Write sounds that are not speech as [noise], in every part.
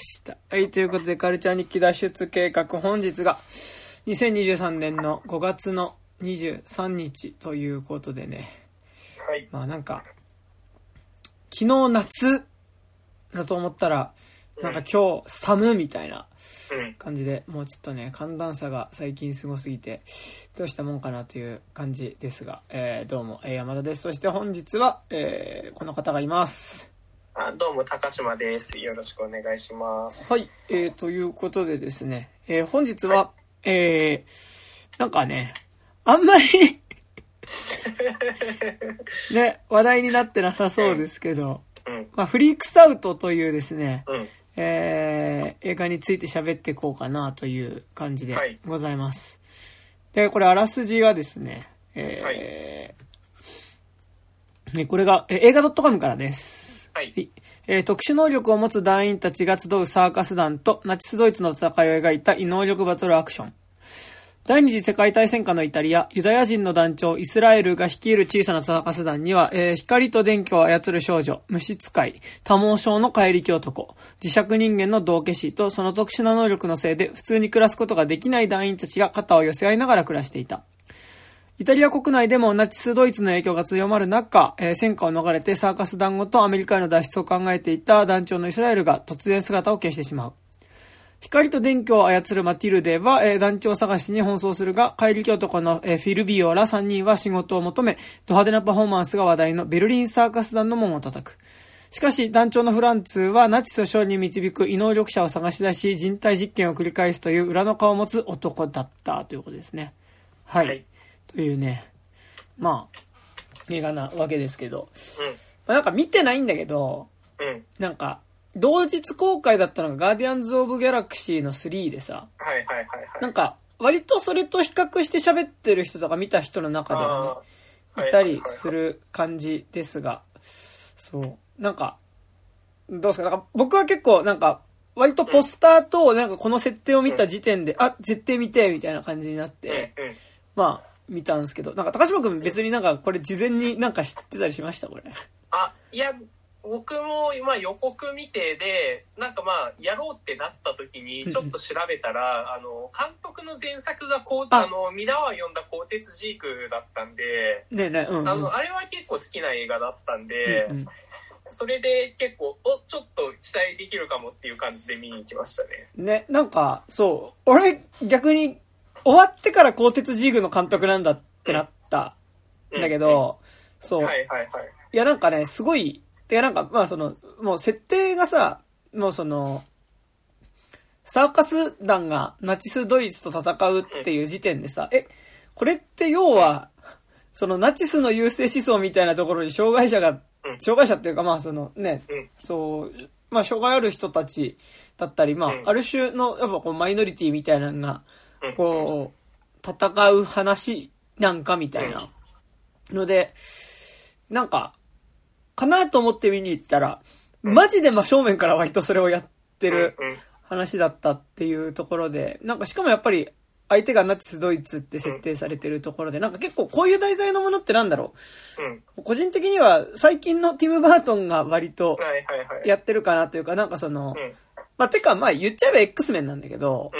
した。はい、ということで、カルチャー日記脱出計画、本日が、2023年の5月の23日ということでね、はい。まあなんか、昨日夏だと思ったら、なんか今日寒みたいなうん。感じで、もうちょっとね、寒暖差が最近すごすぎて、どうしたもんかなという感じですが、えー、どうも、えー山田です。そして本日は、えー、この方がいます。あどうも、高島です。よろしくお願いします。はい、えー、ということでですね、えー、本日は、えー、なんかね、あんまり [laughs] ね、話題になってなさそうですけど、うん。まあ、フリークスアウトというですね、うん。えー、映画について喋っていこうかなという感じではいございます。で、これあらすじはですね、えーねこれが、えー映画 .com からです。はい。えー特殊能力を持つ団員たちが集うサーカス団とナチスドイツの戦いを描いた異能力バトルアクション。第二次世界大戦下のイタリア、ユダヤ人の団長イスラエルが率いる小さなサーカス団には、えー光と電気を操る少女、虫使い、多毛症の怪力男、磁石人間の道化師とその特殊な能力のせいで普通に暮らすことができない団員たちが肩を寄せ合いながら暮らしていた。イタリア国内でもナチスドイツの影響が強まる中、えー戦火を逃れてサーカス団子とアメリカへの脱出を考えていた団長のイスラエルが突然姿を消してしまう。光と電気を操るマティルデは、えー団長探しに奔走するが、怪力男の、えーフィルビオら3人は仕事を求め、ド派手なパフォーマンスが話題のベルリンサーカス団の門を叩く。しかし、団長のフランツはナチスを勝利に導く異能力者を探し出し、人体実験を繰り返すという裏の顔を持つ男だったということですね。はい。はいというね、まあ、映画なわけですけど、まあ、なんか見てないんだけど、うん。うん。なんか、同日公開だったのがガーディアンズ・オブ・ギャラクシーの3でさ、はいはいはいはい。なんか、割とそれと比較して喋ってる人とか見た人の中ではね、いたりす。る感じですが、そう。なんか、どうですか？なんか僕は結構なんか、割とポスターとなんかこの設定を見た時点で、あ、絶対見てみたいな感じになって。まあ、見たんですけど、なんか高島くん別になんかこれ事前になんか知ってたりしました？これ。あ、いや、僕も今予告見てで、なんかまあ、やろうってなった時に、ちょっと調べたら、あの、監督の前作がこう、ああの、皆は読んだ鋼鉄ジークだったんで、ねえねえ、うん、うん。あの、あれは結構好きな映画だったんで、うんうんそれで結構、お、ちょっと期待できるかもっていう感じで見に行きましたね。ね、なんか、そう、俺逆に終わってから鋼鉄ジーグの監督なんだってなったんだけど、そう、はいはいはい。いやなんかね、すごい、てかなんか、まあその、もう設定がさ、もうその、サーカス団がナチスドイツと戦うっていう時点でさ、え、これって要は、そのナチスの優勢思想みたいなところに障害者が、障害者っていうかまあそのね、うん。そう、まあ障害ある人たちだったり、まうんあある種のやっぱこうマイノリティみたいなのが、うん。[laughs] こう、戦う話なんかみたいなので、なんか、かなと思って見に行ったら、マジで真正面から割とそれをやってるうん。話だったっていうところで、なんかしかもやっぱり相手がナチスドイツって設定されてるところで、なんか結構こういう題材のものってなんだろう。個人的には最近のティム・バートンが割と。やってるかなというか、なんかそのう、ん。まあ、てかまあ言っちゃえば X メンなんだけど。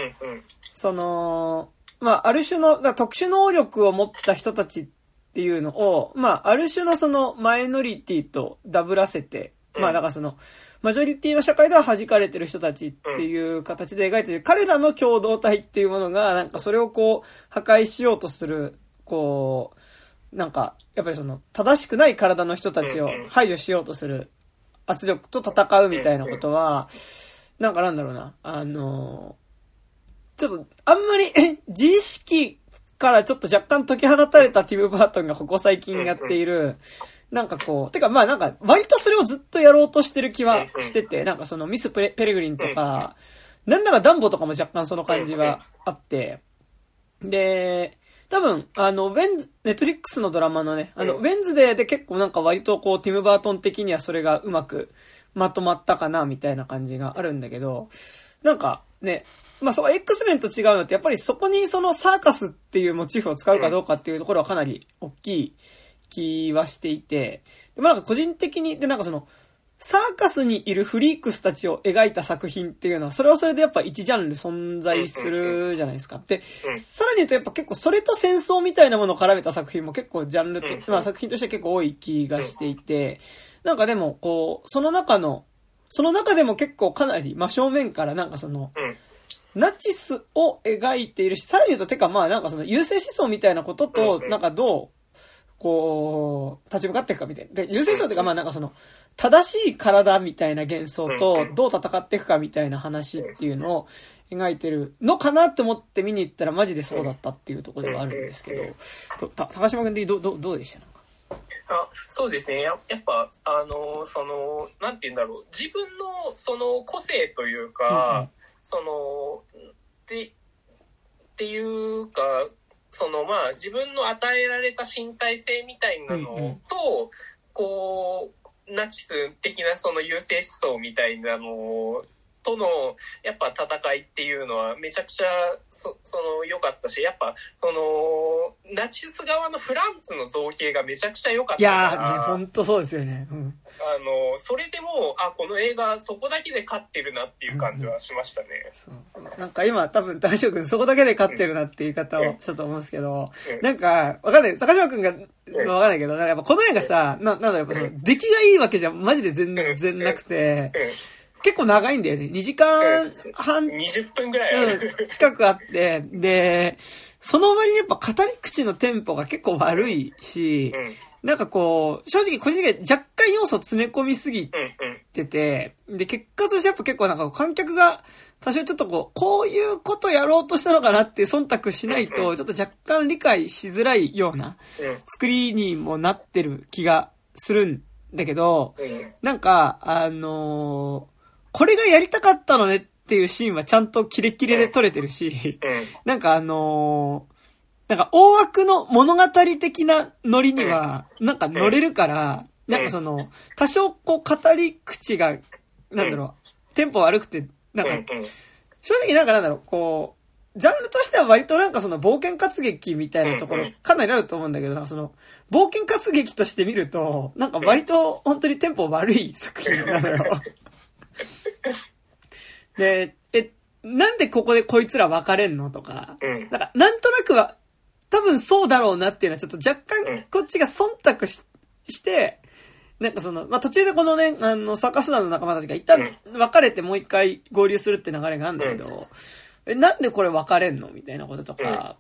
その、まあ、ある種の、だ特殊能力を持った人たちっていうのを、まあ、ある種のそのマイノリティとダブらせて、まあ、だからその、マジョリティの社会では弾かれてる人たちっていう形で描いてる、彼らの共同体っていうものが、なんかそれをこう、破壊しようとする、こう、なんか、やっぱりその、正しくない体の人たちを排除しようとする圧力と戦うみたいなことは、なんかなんだろうな、あのちょっと、あんまり、え、自意識からちょっと若干解き放たれたティム・バートンがここ最近やっている、なんかこう、てかまあなんか、割とそれをずっとやろうとしてる気はしてて、なんかそのミスペレペレグリンとか、なんならダンボとかも若干その感じはあって、で、多分、あの、ウェンズ、ネットリックスのドラマのね、あの、ウェンズデーで結構なんか割とこう、ティム・バートン的にはそれがうまくまとまったかな、みたいな感じがあるんだけど、なんかね、まあそう、X メンと違うのって、やっぱりそこにそのサーカスっていうモチーフを使うかどうかっていうところはかなり大きい気はしていて、でもなんか個人的に、でなんかその、サーカスにいるフリークスたちを描いた作品っていうのは、それはそれでやっぱ一ジャンル存在するじゃないですか。で、さらに言うとやっぱ結構それと戦争みたいなものを絡めた作品も結構ジャンルと、まあ作品としては結構多い気がしていて、なんかでもこう、その中の、その中でも結構かなり真正面からなんかその、ナチスを描いているし、さらに言うと、てかまあなんかその優勢思想みたいなことと、なんかどう、こう、立ち向かっていくかみたいな。で、優勢思想っていうかまあなんかその、正しい体みたいな幻想とどう戦っていくかみたいな話っていうのを描いてるのかなって思って見に行ったらマジでそうだったっていうところではあるんですけど、た高島君でどどどうでした？あそうですね。ややっぱあのそのなんて言うんだろう。自分のその個性というか、うんうん、そのでっていうかそのまあ自分の与えられた身体性みたいなのと、うんうん、こうナチス的なその優勢思想みたいなのとのやっぱ戦いっていうのはめちゃくちゃそその良かったしやっぱそのナチス側のフランツの造形がめちゃくちゃ良かったから。いや本当そうですよね、うん、あのそれでもあこの映画そこだけで勝ってるなっていう感じはしましたね、う。ん、なんか今多分高島君そこだけで勝ってるなっていう言い方をしたと思うんですけど、うん、なんかわかんない。高島君がわかんないけどなんかやっぱこの映画さななんだろうやっぱ出来がいいわけじゃマジで全然なくて、結構長いんだよね。2時間半。20分ぐらい、うん、近くあって、で、その割にやっぱ語り口のテンポが結構悪いし、うん、なんかこう、正直個人的に若干要素詰め込みすぎてて、で、結果としてやっぱ結構なんか観客が多少ちょっとこう、こういうことやろうとしたのかなって忖度しないと、ちょっと若干理解しづらいような作りにもなってる気がするんだけど、なんか、あのーこれがやりたかったのねっていうシーンはちゃんとキレッキレで撮れてるし、なんかあのー、なんか大枠の物語的なノリには、なんか乗れるから、なんかその、多少こう語り口が、なんだろう、テンポ悪くて、なんか、正直なんかなんだろう、こう、ジャンルとしては割となんかその冒険活劇みたいなところかなりあると思うんだけど、なんかその、冒険活劇として見ると、なんか割と本当にテンポ悪い作品なのよ。[laughs] [laughs] で、え、なんでここでこいつら別れんのとか、うん、なんか、なんとなくは、多分そうだろうなっていうのはちょっと若干こっちが忖度しして、なんかその、まあ、途中でこのね、あの、サーカス団の仲間たちが一旦別れてもう一回合流するって流れがあるんだけど、え、なんでこれ別れんのみたいなこととか、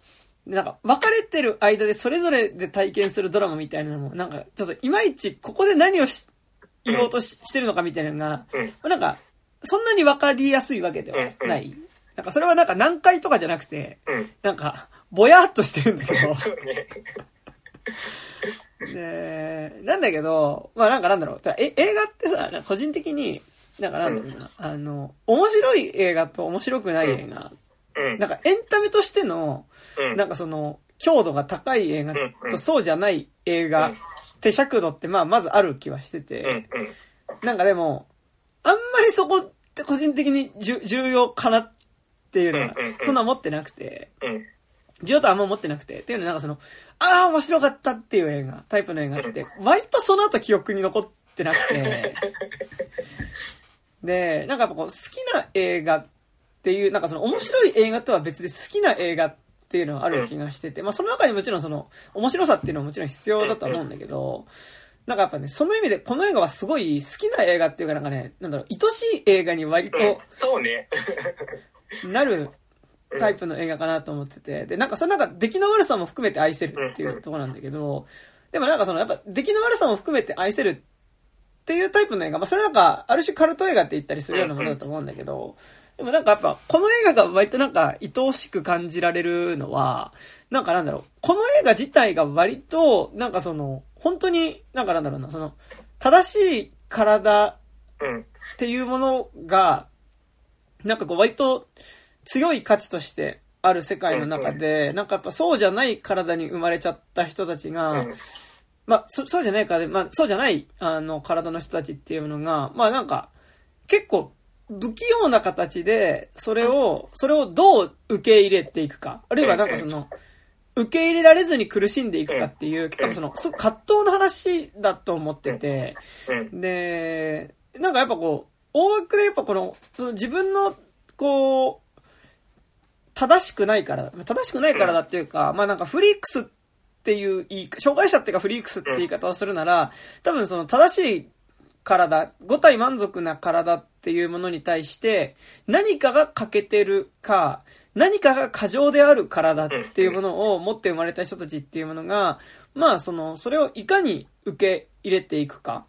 なんか、別れてる間でそれぞれで体験するドラマみたいなのも、なんか、ちょっといまいちここで何をし言おうとししてるのかみたいなのが、なんか、そんなにわかりやすいわけではない。なんかそれはなんか難解とかじゃなくて、なんか、ぼやっとしてるんだけど。[laughs] [laughs] で、なんだけど、まあなんかなんだろう。え映画ってさ、個人的に、なんかなんだろうな、あの、面白い映画と面白くない映画、なんかエンタメとしての、なんかその、強度が高い映画とそうじゃない映画手尺度ってまあまずある気はしてて、なんかでも、あんまりそこって個人的に重要かなっていうのは、そんな持ってなくて、重要とあんま持ってなくて、っていうのはなんかその、ああ、面白かったっていう映画、タイプの映画って、割とその後記憶に残ってなくて、[laughs] で、なんかやっぱこう、好きな映画っていう、なんかその面白い映画とは別で好きな映画っていうのはある気がしてて、まあその中にもちろんその、面白さっていうのはもちろん必要だと思うんだけど、なんかやっぱね、その意味でこの映画はすごい好きな映画っていうかなんかね、なんだろう、愛しい映画に割と、そうね。[laughs] なるタイプの映画かなと思ってて、で、なんかそのなんか出来の悪さも含めて愛せるっていうところなんだけど、でもなんかそのやっぱ出来の悪さも含めて愛せるっていうタイプの映画、まあそれなんかある種カルト映画って言ったりするようなものだと思うんだけど、でもなんかやっぱ、この映画が割となんか愛おしく感じられるのは、なんかなんだろう、この映画自体が割と、なんかその、本当に、なんかなんだろうな、その、正しい体っていうものが、なんかこう割と強い価値としてある世界の中で、なんかやっぱそうじゃない体に生まれちゃった人たちが、まあ、そそうじゃないからまあ、そうじゃない、あの、体の人たちっていうのが、まあなんか、結構不器用な形で、それを、それをどう受け入れていくか。あるいはなんかその、受け入れられずに苦しんでいくかっていう、結構その、すご葛藤の話だと思ってて、で、なんかやっぱこう、大枠でやっぱこの、その自分の、こう、正しくないから、正しくないからだっていうか、まあなんかフリークスっていう言い、障害者っていうかフリークスって言い方をするなら、多分その正しい体、五体満足な体っていうものに対して、何かが欠けてるか、何かが過剰である体っていうものを持って生まれた人たちっていうものが、まあその、それをいかに受け入れていくか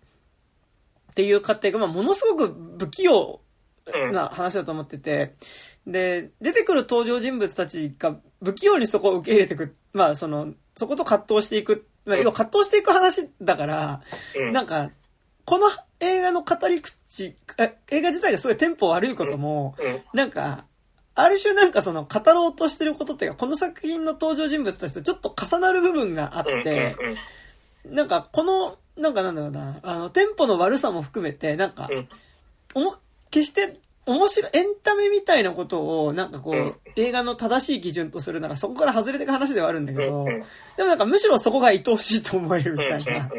っていう過程が、まあものすごく不器用な話だと思ってて、で、出てくる登場人物たちが不器用にそこを受け入れていく。まあ、その、そこと葛藤していく。まあ、要は葛藤していく話だから、なんか、この映画の語り口、映画自体がすごいテンポ悪いことも、なんか、ある種なんかその語ろうとしてることっていうか、この作品の登場人物たちとちょっと重なる部分があって、なんかこの、なんかなんだろうな、あの、テンポの悪さも含めて、なんか、おも、決して面白い、エンタメみたいなことを、なんかこう、映画の正しい基準とするなら、そこから外れていく話ではあるんだけど、でもなんかむしろそこが愛おしいと思えるみたいな、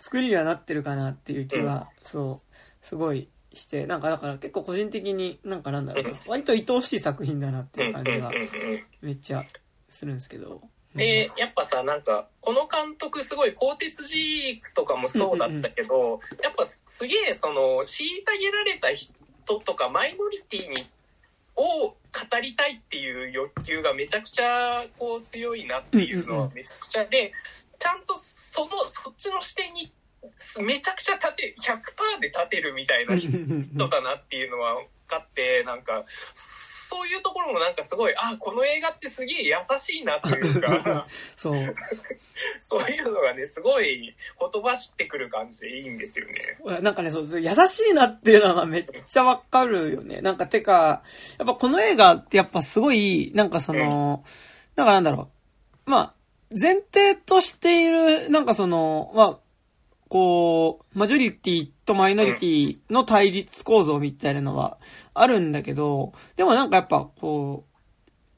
作りにはなってるかなっていう気は、そう、すごいして、なんかだから結構個人的になんかなんだろう割と愛おしい作品だなっていう感じが、めっちゃするんですけど。で、やっぱさ、なんか、この監督すごい、鋼鉄ジークとかもそうだったけど、やっぱすげえ、その、虐げられた人トとかマイノリティにを語りたいっていう欲求がめちゃくちゃこう強いなっていうのはめちゃくちゃでちゃんとそのそっちの視点にめちゃくちゃ立て100%で立てるみたいな人だなっていうのは分かってなんかそういうところもなんかすごい、あ、この映画ってすげえ優しいなというか、[laughs] そう。[laughs] そういうのがね、すごい言葉してくる感じでいいんですよね。なんかね、そう、優しいなっていうのはめっちゃわかるよね。なんかてか、やっぱこの映画ってやっぱすごい、なんかその、なんかなんだろう。まあ、前提としている、なんかその、まあ、こう、マジョリティとマイノリティの対立構造みたいなのはあるんだけど、でもなんかやっぱこ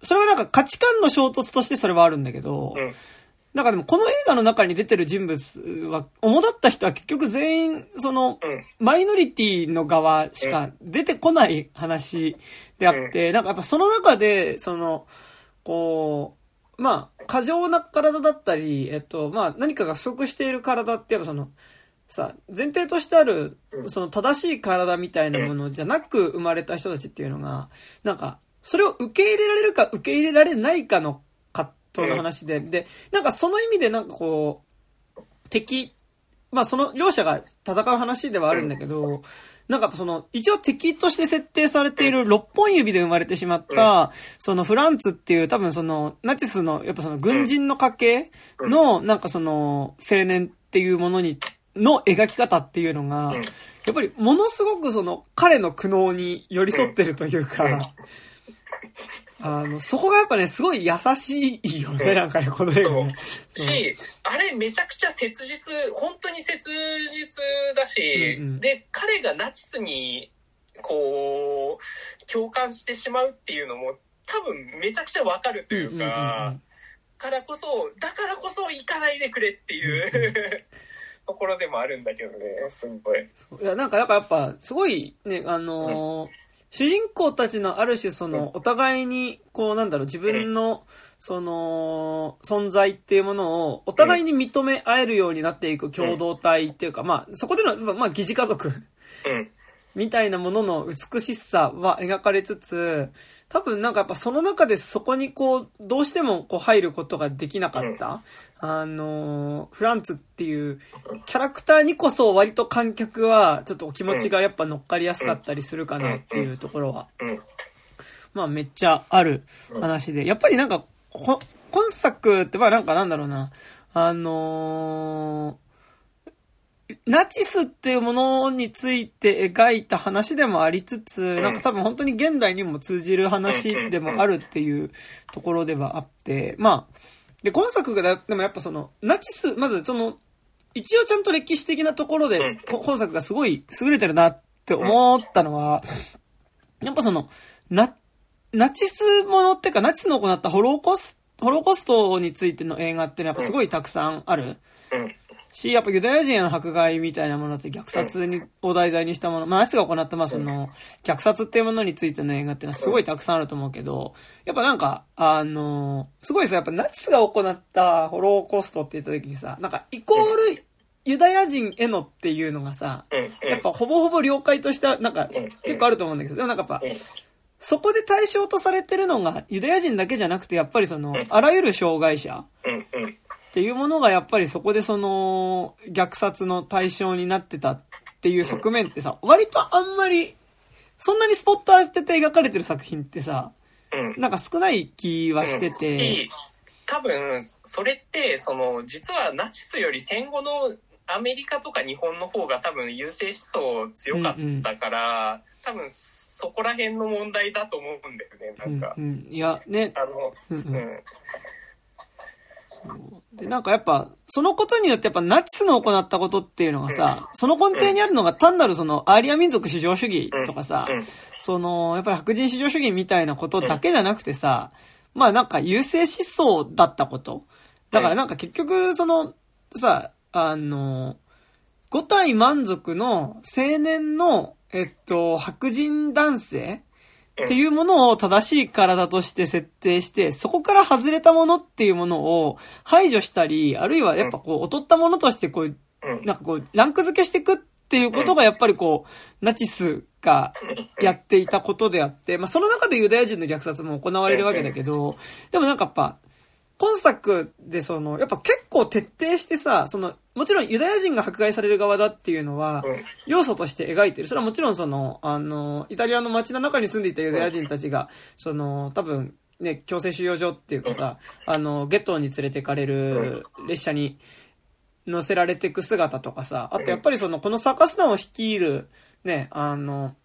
う、それはなんか価値観の衝突としてそれはあるんだけど、なんかでもこの映画の中に出てる人物は、主だった人は結局全員、その、マイノリティの側しか出てこない話であって、なんかやっぱその中で、その、こう、まあ、過剰な体だったり、えっと、まあ、何かが不足している体って、やっぱその、さ、前提としてある、その正しい体みたいなものじゃなく生まれた人たちっていうのが、なんか、それを受け入れられるか受け入れられないかの葛藤の話で、で、なんかその意味でなんかこう、敵、まあその両者が戦う話ではあるんだけど、なんかその、一応敵として設定されている6本指で生まれてしまった、そのフランツっていう多分その、ナチスの、やっぱその軍人の家系の、なんかその、青年っていうものに、の描き方っていうのが、やっぱりものすごくその、彼の苦悩に寄り添ってるというか、あの、そこがやっぱね、すごい優しいよね、なんかね、この映画、ね。そう。し、あれめちゃくちゃ切実、本当に切実だし、うんうん、で、彼がナチスに、こう、共感してしまうっていうのも、多分めちゃくちゃわかるというか、からこそ、だからこそ行かないでくれっていうところでもあるんだけどね、すごい。いや、なんか、やっぱ、やっぱ、すごいね、あのーうん。主人公たちのある種その、お互いに、こうなんだろう、自分の、その、存在っていうものを、お互いに認め合えるようになっていく共同体っていうか、まあ、そこでの、まあ、疑似家族みたいなものの美しさは描かれつつ、多分なんかやっぱその中でそこにこう、どうしてもこう入ることができなかった、あの、フランツっていうキャラクターにこそ割と観客はちょっとお気持ちがやっぱ乗っかりやすかったりするかなっていうところは、まあめっちゃある話で、やっぱりなんか、今作ってまあなんかなんだろうな、あのナチスっていうものについて描いた話でもありつつ、なんか多分本当に現代にも通じる話でもあるっていうところではあって、まあ、で、今作が、でもやっぱその、ナチス、まずその、一応ちゃんと歴史的なところで、今作がすごい優れてるなって思ったのは、やっぱその、ナ、ナチスものってか、ナチスの行ったホローコス、ホローコストについての映画ってのはやっぱすごいたくさんある。し、やっぱユダヤ人への迫害みたいなものって虐殺に、を題材にしたもの、まあ、ナチスが行った、まあ、その、虐殺っていうものについての映画っていうのはすごいたくさんあると思うけど、やっぱなんか、あの、すごいさ、やっぱナチスが行ったホローコストって言った時にさ、なんか、イコール、ユダヤ人へのっていうのがさ、やっぱほぼほぼ了解とした、なんか、結構あると思うんだけど、でもなんかやっぱ、そこで対象とされてるのが、ユダヤ人だけじゃなくて、やっぱりその、あらゆる障害者っていうものがやっぱりそこでその、虐殺の対象になってたっていう側面ってさ、割とあんまり、そんなにスポット当てて描かれてる作品ってさ、なんか少ない気はしてて、多分、それって、その、実はナチスより戦後のアメリカとか日本の方が多分優勢思想強かったから、うんうん、多分そこら辺の問題だと思うんだよね、なんか。うんうん、いや、ね。あの、うん、うんうん。で、なんかやっぱ、そのことによってやっぱナチスの行ったことっていうのがさ、その根底にあるのが単なるそのアーリア民族至上主義とかさ、その、やっぱり白人至上主義みたいなことだけじゃなくてさ、まあなんか優勢思想だったこと。だからなんか結局その、さ、あの、五体満足の青年のえっと、白人男性っていうものを正しい体として設定して、そこから外れたものっていうものを排除したり、あるいはやっぱこう、劣ったものとしてこう、なんかこう、ランク付けしていくっていうことがやっぱりこう、ナチスがやっていたことであって、まあその中でユダヤ人の虐殺も行われるわけだけど、でもなんかやっぱ、今作でその、やっぱ結構徹底してさ、その、もちろんユダヤ人が迫害される側だっていうのは、要素として描いてる。それはもちろんその、あの、イタリアの街の中に住んでいたユダヤ人たちが、その、多分、ね、強制収容所っていうかさ、あの、ゲットーに連れてかれる列車に乗せられていく姿とかさ、あとやっぱりその、このサーカス団を率いる、ね、あの、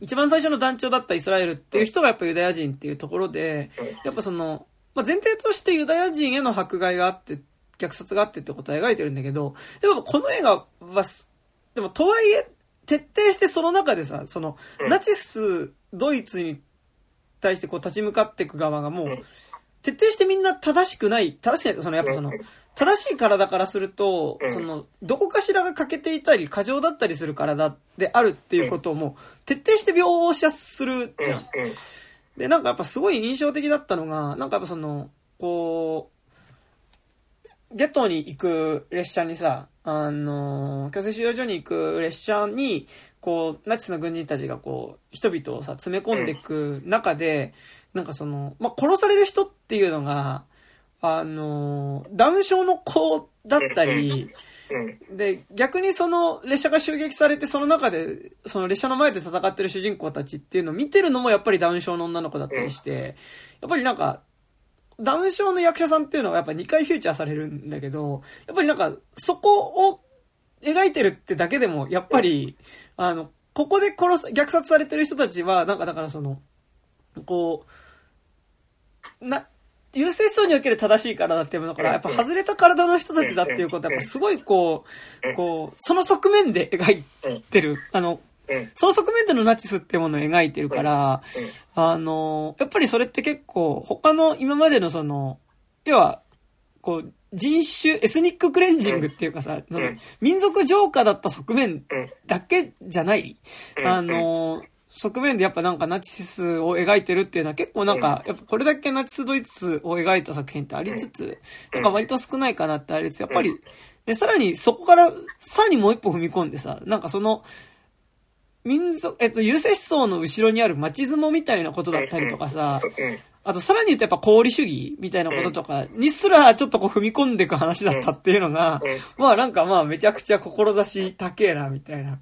一番最初の団長だったイスラエルっていう人がやっぱユダヤ人っていうところで、やっぱその、まあ、前提としてユダヤ人への迫害があって、虐殺があってってことは描いてるんだけど、でもこの映画は、でもとはいえ、徹底してその中でさ、その、ナチス、ドイツに対してこう立ち向かっていく側がもう、徹底してみんな正しくない、正しくない、そのやっぱその、正しい体からすると、その、どこかしらが欠けていたり、過剰だったりする体であるっていうことをもう、徹底して描写するじゃん。で、なんかやっぱすごい印象的だったのが、なんかやっぱその、こう、ゲットに行く列車にさ、あの、強制収容所に行く列車に、こう、ナチスの軍人たちがこう、人々をさ、詰め込んでいく中で、なんかその、まあ、殺される人っていうのが、あの、ダウン症の子だったり、で、逆にその列車が襲撃されて、その中で、その列車の前で戦ってる主人公たちっていうのを見てるのもやっぱりダウン症の女の子だったりして、やっぱりなんか、ダウン症の役者さんっていうのはやっぱ2回フューチャーされるんだけど、やっぱりなんか、そこを描いてるってだけでも、やっぱり、あの、ここで殺す、虐殺されてる人たちは、なんかだからその、こう、な、優勢思想における正しい体っていうものから、やっぱ外れた体の人たちだっていうことは、やっぱすごいこう、こう、その側面で描いてる、あの、その側面でのナチスっていうものを描いてるから、あの、やっぱりそれって結構、他の今までのその、要は、こう、人種、エスニッククレンジングっていうかさ、その民族浄化だった側面だけじゃない、あの、側面でやっぱなんかナチスを描いてるっていうのは結構なんか、やっぱこれだけナチスドイツを描いた作品ってありつつ、なんか割と少ないかなってありつつ、やっぱり、で、さらにそこから、さらにもう一歩踏み込んでさ、なんかその、民族、えっと、優勢思想の後ろにある街相撲みたいなことだったりとかさ、あとさらに言うとやっぱ功利主義みたいなこととかにすらちょっとこう踏み込んでいく話だったっていうのが、[laughs] まあなんかまあめちゃくちゃ志高えなみたいな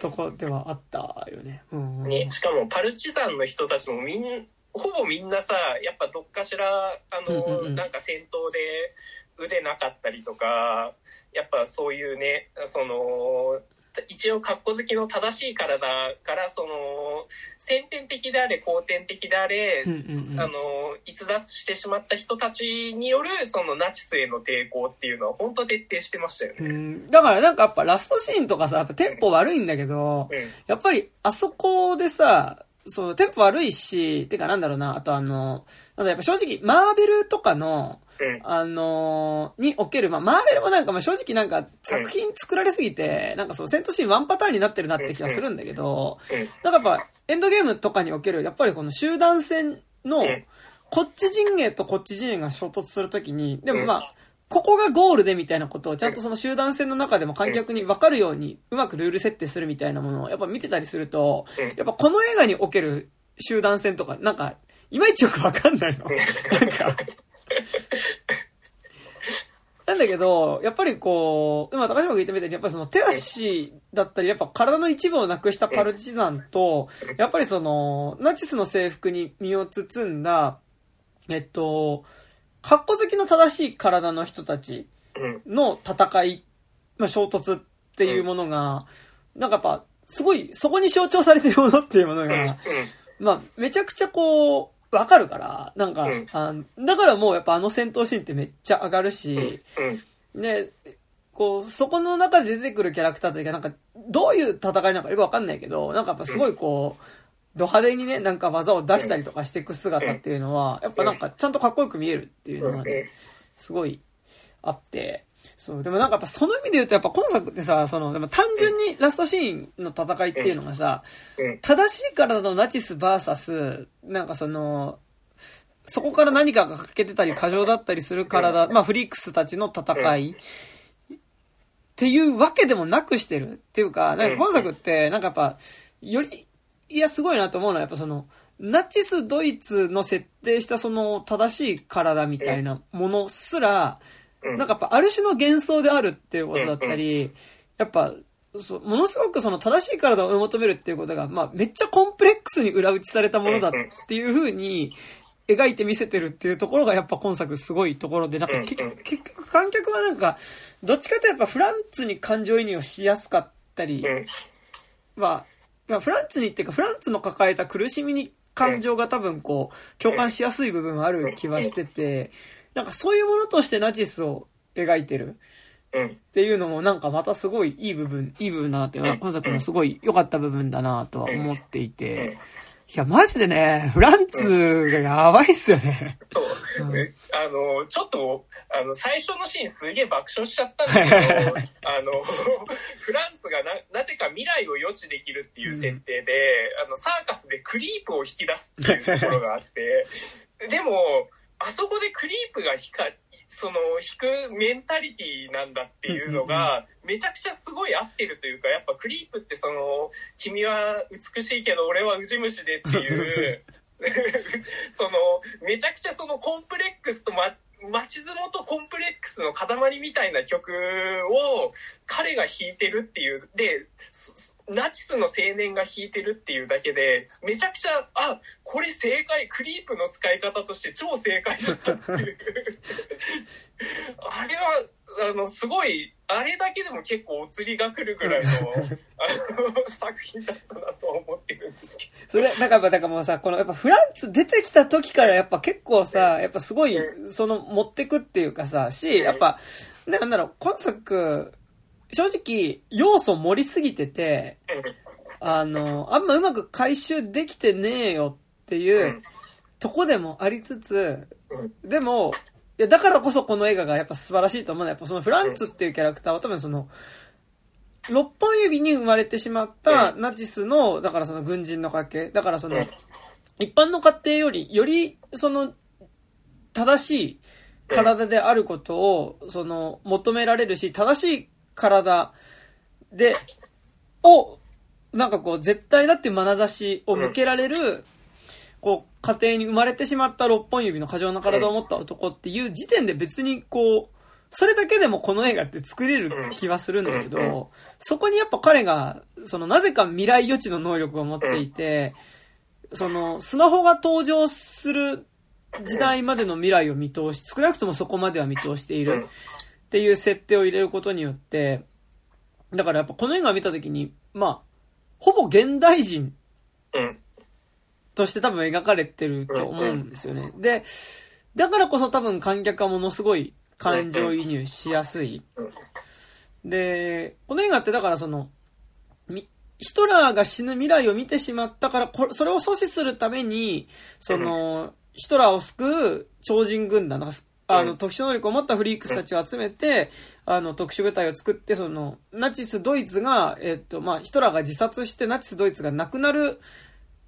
とこではあったよね。うんね、しかもパルチザンの人たちもみんほぼみんなさ、やっぱどっかしら、あの、なんか戦闘で腕なかったりとか、やっぱそういうね、その、一応格好好きの正しい体からその先天的であれ後天的であれ、うんうんうん、あの逸脱してしまった人たちによるそのナチスへの抵抗っていうのは本当徹底してましたよね。だからなんかやっぱラストシーンとかさやっぱテンポ悪いんだけど、うん、やっぱりあそこでさその、テンポ悪いし、てかなんだろうな、あとあの、なんだやっぱ正直、マーベルとかの、うん。あのーにおける、まあ、マーベルもなんか、まあ、正直なんか、作品作られすぎて、なんかそう、戦闘シーンワンパターンになってるなって気がするんだけど、うん。なんかやっぱ、エンドゲームとかにおける、やっぱりこの集団戦のうん、こっち陣営とこっち陣営が衝突するときに、でもまあ、ここがゴールでみたいなことをちゃんとその集団戦の中でも観客に分かるようにうまくルール設定するみたいなものをやっぱ見てたりすると、うんやっぱこの映画における集団戦とか、なんか、いまいちよく分かんないの。なんか、[laughs] なんだけど、やっぱりこう、今高島が言ったみたいに、やっぱりその手足だったり、やっぱ体の一部をなくしたパルチザンと、やっぱりその、ナチスの制服に身を包んだ、えっと、格好好きの正しい体の人たちうん。の戦い、まあ、衝突っていうものが、なんかやっぱ、すごい、そこに象徴されてるものっていうものうん。が、まあ、めちゃくちゃこう、わかるから、なんか、うん。あだからもうやっぱあの戦闘シーンってめっちゃ上がるし、うん。ね、こう、そこの中で出てくるキャラクターというか、なんか、どういう戦いなのかよくわかんないけど、なんかやっぱすごいこう、ド派手にね、なんか技を出したりとかしていく姿っていうのは、やっぱなんかちゃんとかっこよく見えるっていうのがね、すごいあって、そう、でもなんかやっぱその意味で言うとやっぱ今作ってさ、その、でも単純にラストシーンの戦いっていうのがさ、うん。正しい体のナチス VS、なんかその、そこから何かが欠けてたり過剰だったりする体、まあフリークスたちの戦いっていうわけでもなくしてるっていうか、なんか今作ってなんかやっぱ、より、いやすごいなと思うのはやっぱその、ナチスドイツの設定したその正しい体みたいなものすら、うん。なんかやっぱある種の幻想であるっていうことだったり、やっぱ、そうものすごくその正しい体を追い求めるっていうことが、まあめっちゃコンプレックスに裏打ちされたものだっていう風に描いて見せてるっていうところがやっぱ今作すごいところで、なんか結局、結局観客はなんか、どっちかというとやっぱフランツに感情移入をしやすかったりうん。は、まあフランツにっていうかフランツの抱えた苦しみに感情が多分こう、共感しやすい部分はある気はしてて、なんかそういうものとしてナチスを描いてる。うん。っていうのもなんかまたすごいいい部分、いい部分だなっていうのは、今作のすごい良かった部分だなとは思っていて、いや、マジでね、フランツがやばいっすよね。そう。あの、ちょっと、あの、最初のシーンすげえ爆笑しちゃったんだけど、[laughs] あの、フランツがな、なぜか未来を予知できるっていう設定で、あの、サーカスでクリープを引き出すっていうところがあって、でも、あそこでクリープが引か、その、引くメンタリティなんだっていうのが、めちゃくちゃすごい合ってるというか、やっぱクリープってその、君は美しいけど俺はウジ虫でっていう、[laughs] その、めちゃくちゃそのコンプレックスとま、町相撲とコンプレックスの塊みたいな曲を彼が弾いてるっていう、で、すナチスの青年が弾いてるっていうだけで、めちゃくちゃ、あ、これ正解、クリープの使い方として超正解じゃんっていう。あれは、あの、すごい、あれだけでも結構お釣りが来るぐらいの、[laughs] あの、作品だったなとは思ってるんですけど。それ、なんかやっぱ、だからもうさ、このやっぱフランツ出てきた時からやっぱ結構さ、やっぱすごい、その持ってくっていうかさ、し、やっぱ、なんだろう、今作、正直、要素盛りすぎてて、あの、あんまうまく回収できてねえよっていううん。とこでもありつつ、でも、いや、だからこそこの映画がやっぱ素晴らしいと思うのは、やっぱそのフランツっていうキャラクターは多分その、六本指に生まれてしまったナチスの、だからその軍人の家系、だからそのうん、一般の家庭より、よりその、正しい体であることを、その、求められるし、正しい体。で、を、なんかこう、絶対だっていう眼差しを向けられる、こう、家庭に生まれてしまった六本指の過剰な体を持った男っていう時点で別にこう、それだけでもこの映画って作れる気はするんだけど、そこにやっぱ彼が、そのなぜか未来予知の能力を持っていて、そのスマホが登場する時代までの未来を見通し、少なくともそこまでは見通しているっていう設定を入れることによって、だからやっぱこの映画を見た時に、まあ、ほぼ現代人うん。として多分描かれてると思うんですよね。で、だからこそ多分観客はものすごい感情移入しやすい。で、この映画ってだからその、みヒトラーが死ぬ未来を見てしまったから、こそれを阻止するために、その、ヒトラーを救う超人軍団、あの、特殊能力を持ったフリークスたちを集めて、あの、特殊部隊を作って、その、ナチスドイツが、えっと、まあ、ヒトラーが自殺してナチスドイツがなくなる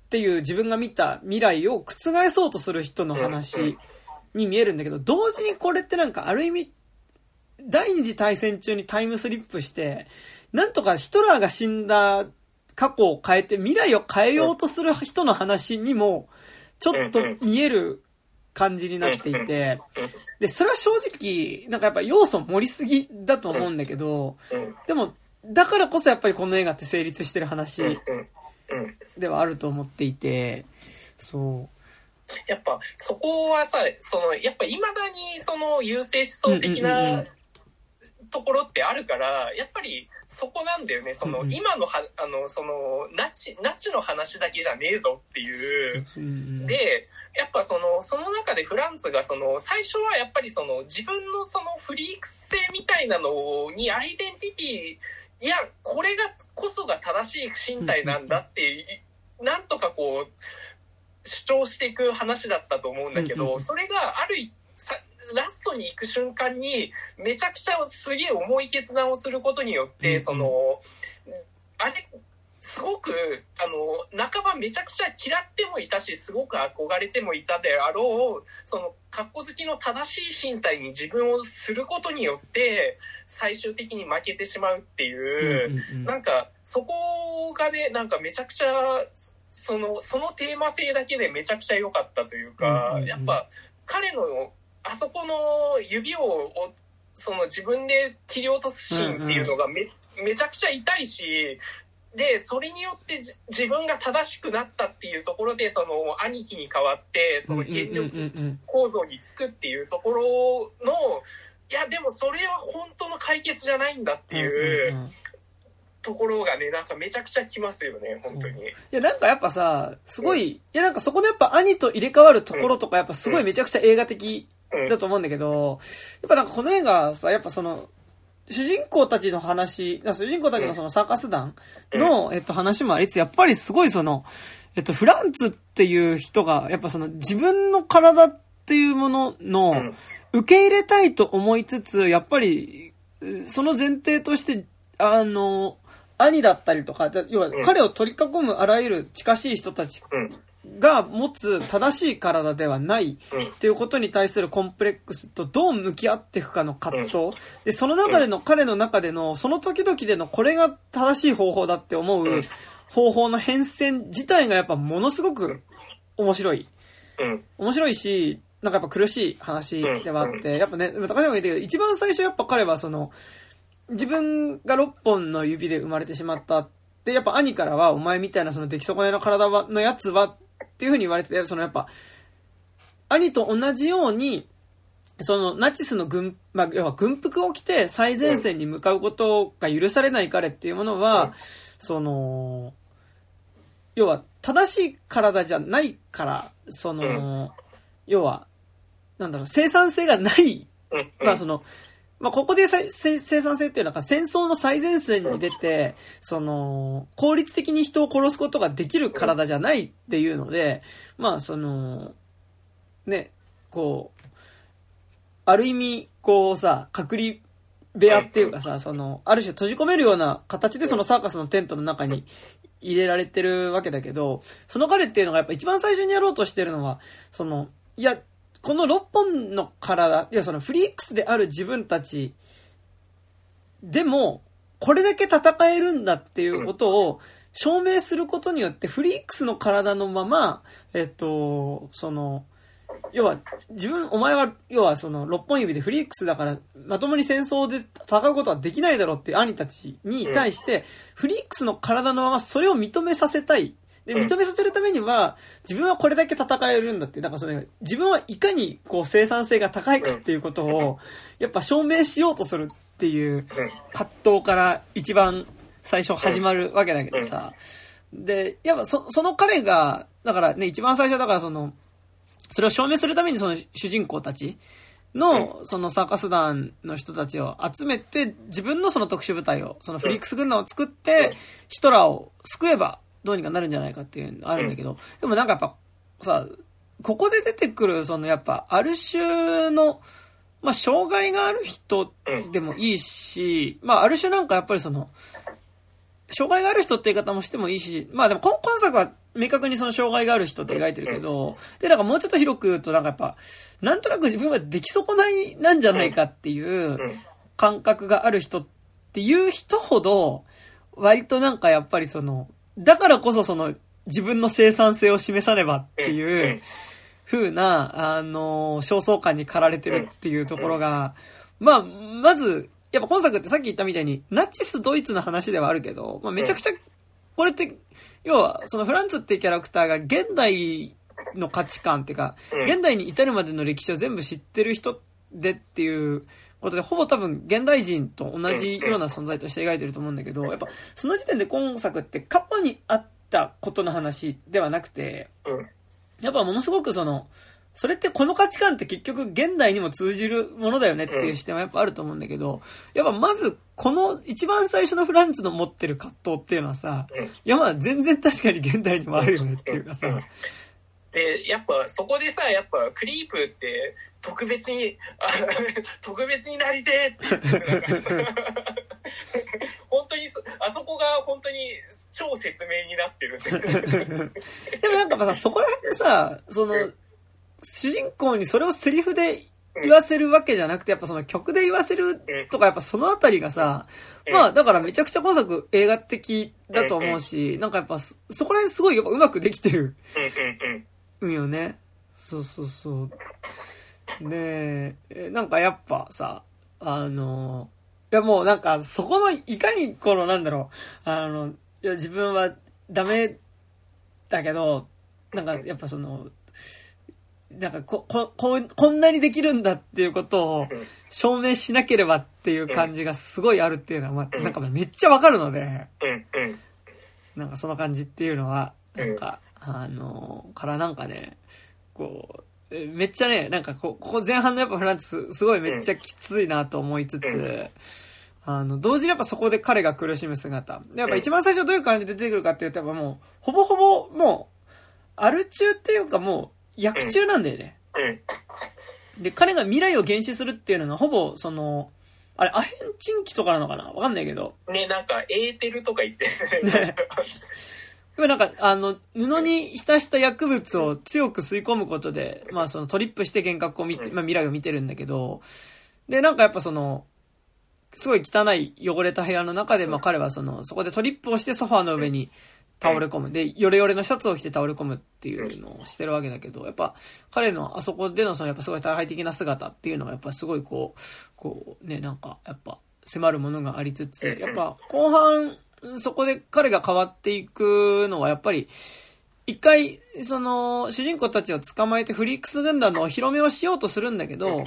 っていう自分が見た未来を覆そうとする人の話に見えるんだけど、同時にこれってなんかある意味、第二次大戦中にタイムスリップして、なんとかヒトラーが死んだ過去を変えて未来を変えようとする人の話にも、ちょっと見える感じになっていて、で、それは正直、なんかやっぱ要素盛りすぎだと思うんだけど、でも、だからこそやっぱりこの映画って成立してる話ではあると思っていて、そう。やっぱそこはさ、その、やっぱ未だにその優勢思想的なところってあるから、やっぱりそこなんだよね。その、今のは、あの、その、ナチ、ナチの話だけじゃねえぞっていう。で、やっぱその、その中でフランツがその、最初はやっぱりその、自分のそのフリーク性みたいなのにアイデンティティ、いや、これがこそが正しい身体なんだって、なんとかこう、主張していく話だったと思うんだけど、それがあるラストに行く瞬間にめちゃくちゃすげえ重い決断をすることによって、そのあれすごくあの半ばめちゃくちゃ嫌ってもいたしすごく憧れてもいたであろうその格好好きの正しい身体に自分をすることによって最終的に負けてしまうっていう、なんかそこがねなんかめちゃくちゃその、そのテーマ性だけでめちゃくちゃ良かったというか、やっぱ彼の、あそこの指を、その自分で切り落とすシーンっていうのがめ、めちゃくちゃ痛いし、で、それによって自分が正しくなったっていうところで、その兄貴に代わって、その権力構造につくっていうところの、いや、でもそれは本当の解決じゃないんだっていう、ところがね、なんかめちゃくちゃきますよね、本当に。いや、なんかやっぱさ、すごい、いや、なんかそこでやっぱ兄と入れ替わるところとか、やっぱすごいめちゃくちゃ映画的だと思うんだけど、やっぱなんかこの映画さ、やっぱその、主人公たちの話、主人公たちのそのサーカス団の、えっと、話もありつつ、やっぱりすごいその、えっと、フランツっていう人が、やっぱその自分の体っていうものの、受け入れたいと思いつつ、やっぱり、その前提として、あの、兄だったりとか、要は彼を取り囲むあらゆる近しい人たちが持つ正しい体ではないっていうことに対するコンプレックスとどう向き合っていくかの葛藤。で、その中での彼の中での、その時々でのこれが正しい方法だって思う方法の変遷自体がやっぱものすごく面白い。面白いし、なんかやっぱ苦しい話ではあって、やっぱね、高島が言ったけど、一番最初やっぱ彼はその、自分が6本の指で生まれてしまった。で、やっぱ兄からは、お前みたいなその出来損ないの体は、のやつは、っていう風に言われてて、そのやっぱ、兄と同じように、そのナチスの軍、まあ、要は軍服を着て最前線に向かうことが許されない彼っていうものは、その、要は正しい体じゃないから、その、要は、なんだろう、生産性がない、まあその、まあ、ここで生産性っていうのは戦争の最前線に出て、その、効率的に人を殺すことができる体じゃないっていうので、まあ、その、ね、こう、ある意味、こうさ、隔離部屋っていうかさ、その、ある種閉じ込めるような形でそのサーカスのテントの中に入れられてるわけだけど、その彼っていうのがやっぱ一番最初にやろうとしてるのは、その、いや、この6本の体、いやそのフリークスである自分たちでも、これだけ戦えるんだっていうことを証明することによって、フリークスの体のまま、えっと、その、要は、自分、お前は、要はその、6本指でフリークスだから、まともに戦争で戦うことはできないだろうっていう兄たちに対して、フリークスの体のままそれを認めさせたいで、認めさせるためには、自分はこれだけ戦えるんだって、だからそれ、自分はいかにこう生産性が高いかっていうことを、やっぱ証明しようとするっていう葛藤から一番最初始まるわけだけどさ。で、やっぱそその彼が、だからね、一番最初だからその、それを証明するためにその主人公たちの、そのサーカス団の人たちを集めて、自分のその特殊部隊を、そのフリークス軍団を作って、ヒトラーを救えばどうにかなるんじゃないかっていうのあるんだけど、でもなんかやっぱ、さ、ここで出てくる、そのやっぱ、ある種の、まあ、障害がある人でもいいし、まあ、ある種なんかやっぱりその、障害がある人って言い方もしてもいいし、まあでも今今作は明確にその障害がある人って描いてるけど、で、なんかもうちょっと広く言うとなんかやっぱ、なんとなく自分は出来損ないなんじゃないかっていう感覚がある人っていう人ほど、割となんかやっぱりその、だからこそその自分の生産性を示さねばっていう風な、あの、焦燥感に駆られてるっていうところが、まあ、まず、やっぱ今作ってさっき言ったみたいに、ナチスドイツの話ではあるけど、まあ、めちゃくちゃ、これって、要は、そのフランツっていうキャラクターが現代の価値観っていうか、現代に至るまでの歴史を全部知ってる人でっていうことで、ほぼ多分現代人と同じような存在として描いてると思うんだけど、やっぱその時点で今作って過去にあったことの話ではなくて、やっぱものすごくその、それってこの価値観って結局現代にも通じるものだよねっていう視点はやっぱあると思うんだけど、やっぱまずこの一番最初のフランツの持ってる葛藤っていうのはさ、いやまあ全然確かに現代にもあるよねっていうかさ、で、やっぱそこでさ、やっぱクリープって特別に、あ [laughs] 特別になりてーって言ってさ本当にそ、あそこが本当に超説明になってるんで。[laughs] でもなんかさ、そこら辺でさ、その、主人公にそれをセリフで言わせるわけじゃなくて、やっぱその曲で言わせるとか、やっぱそのあたりがさ、まあだからめちゃくちゃ今作映画的だと思うし、なんかやっぱそそこら辺すごいやっぱうまくできてるうんよね。そうそうそう。で、えなんかやっぱさ、あの、いやもうなんかそこのいかにこのなんだろう、あの、いや自分はダメだけど、なんかやっぱその、なんかこ、こ、こうこんなにできるんだっていうことを証明しなければっていう感じがすごいあるっていうのは、まあ、なんかめっちゃわかるので。なんかその感じっていうのは、なんか、あの、からなんかね、こう、えめっちゃね、なんかこう、ここ前半のやっぱフランス、すごいめっちゃきついなと思いつつ、あの、同時にやっぱそこで彼が苦しむ姿。でやっぱ一番最初どういう感じで出てくるかっていうと、やっぱもう、ほぼほぼもう、アル中っていうかもう、役中なんだよね。うん。で、彼が未来を原始するっていうのがほぼ、その、あれ、アヘンチンキとかなのかな？わかんないけど、ね、なんか、エーテルとか言って。ね [laughs] でもなんか、あの、布に浸した薬物を強く吸い込むことで、まあそのトリップして幻覚を見て、まあ未来を見てるんだけど、で、なんかやっぱその、すごい汚い汚れた部屋の中で、まあ彼はその、そこでトリップをしてソファーの上に倒れ込む。で、ヨレヨレのシャツを着て倒れ込むっていうのをしてるわけだけど、やっぱ彼のあそこでのそのやっぱすごい大敗的な姿っていうのがやっぱすごいこう、こうね、なんかやっぱ迫るものがありつつ、やっぱ後半、そこで彼が変わっていくのはやっぱり、一回、その、主人公たちを捕まえてフリークス軍団のお披露目をしようとするんだけど、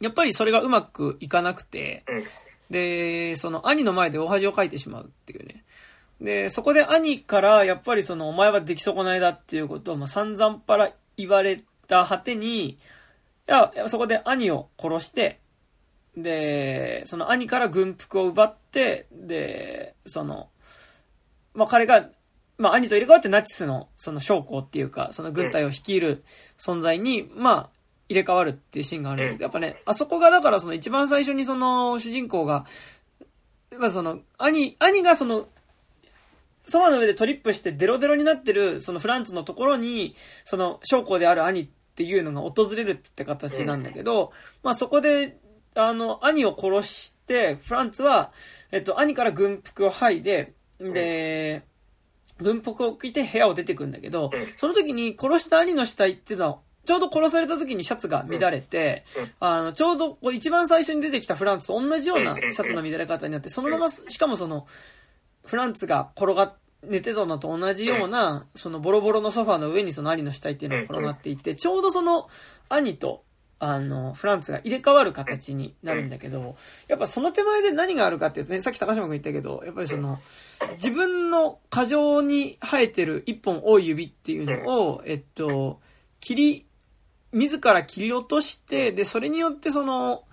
やっぱりそれがうまくいかなくて、うん。で、その兄の前で大恥をかいてしまうっていうね。で、そこで兄から、やっぱりその、お前は出来損ないだっていうことを、まあ、散々パラ言われた果てに、いや、そこで兄を殺して、で、その兄から軍服を奪って、で、その、まあ、彼が、まあ、兄と入れ替わってナチスの、その将校っていうか、その軍隊を率いる存在に、まあ、入れ替わるっていうシーンがあるんです。けど、やっぱね、あそこがだからその一番最初にその主人公が、まあその、兄、兄がその、ソファの上でトリップしてデロデロになってる、そのフランツのところに、その将校である兄っていうのが訪れるって形なんだけど、まあそこで、あの、兄を殺して、フランツは、えっと、兄から軍服を剥いで、で、軍服を着て部屋を出てくんだけど、その時に殺した兄の死体っていうのは、ちょうど殺された時にシャツが乱れて、あの、ちょうどこう一番最初に出てきたフランツと同じようなシャツの乱れ方になって、そのまま、しかもその、フランツが転がっ寝てたのと同じような、そのボロボロのソファーの上にその兄の死体っていうのが転がっていて、ちょうどその兄と、あの、フランツが入れ替わる形になるんだけど、やっぱその手前で何があるかっていうとね、さっき高島君言ったけど、やっぱりその、自分の過剰に生えてる一本多い指っていうのを、えっと、切り自ら切り落として、で、それによってその、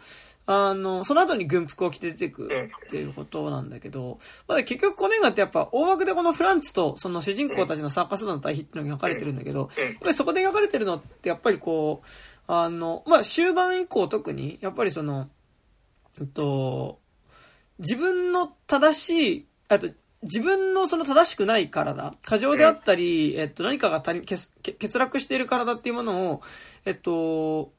あの、その後に軍服を着て出てくるっていうことなんだけど、まだ結局この映画ってやっぱ大枠でこのフランツとその主人公たちのサーカス団の対比っていうのが描かれてるんだけど、うん。やっぱりそこで描かれてるのってやっぱりこう、あの、まあ、終盤以降特に、やっぱりその、えっと、自分の正しい、あと、自分のその正しくない体、過剰であったり、えっと、何かが欠欠落している体っていうものを、えっと、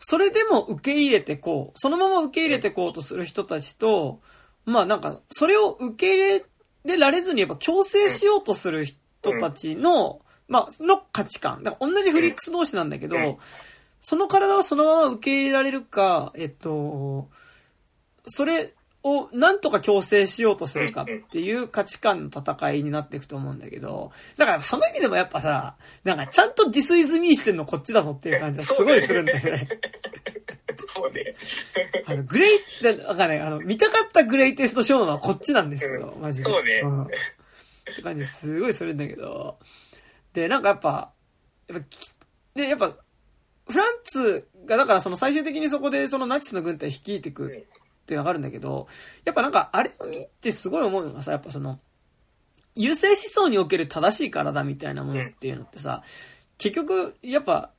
それでも受け入れてこう、そのまま受け入れてこうとする人たちと、まあなんか、それを受け入れられずにやっぱ強制しようとする人たちの、まあ、の価値観。だから同じフリックス同士なんだけど、その体をそのまま受け入れられるか、えっと、それをなんとか強制しようとするかっていう価値観の戦いになっていくと思うんだけど、だからその意味でもやっぱさ、なんかちゃんとディスイズミーしてんのこっちだぞっていう感じがすごいするんだよね。そうね。あの、グレイ、だなんかね、あの、見たかったグレイテストショーのはこっちなんですけど、マジで。そうねん。って感じですごいするんだけど、で、なんかやっぱ、やっぱき、で、やっぱ、フランツが、だからその最終的にそこでそのナチスの軍隊を率いていくっていうのがあるんだけど、やっぱなんかあれを見てすごい思うのがさ、やっぱその、優勢思想における正しい体みたいなものっていうのってさ、結局、やっぱ、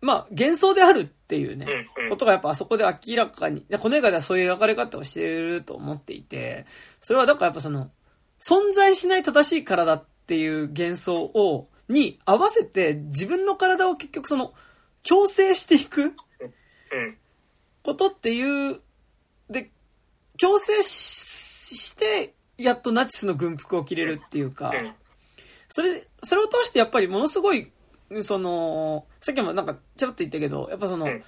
まあ、幻想であるっていうね、ことがやっぱあそこで明らかに、でこの映画ではそういう描かれ方をしていると思っていて、それはだからやっぱその、存在しない正しい体っていう幻想を、に合わせて自分の体を結局その、強制していくうん。ことっていう、で、強制しして、やっとナチスの軍服を着れるっていうか、うん。それ、それを通してやっぱりものすごい、その、さっきもなんかちょろっと言ったけど、やっぱその、うん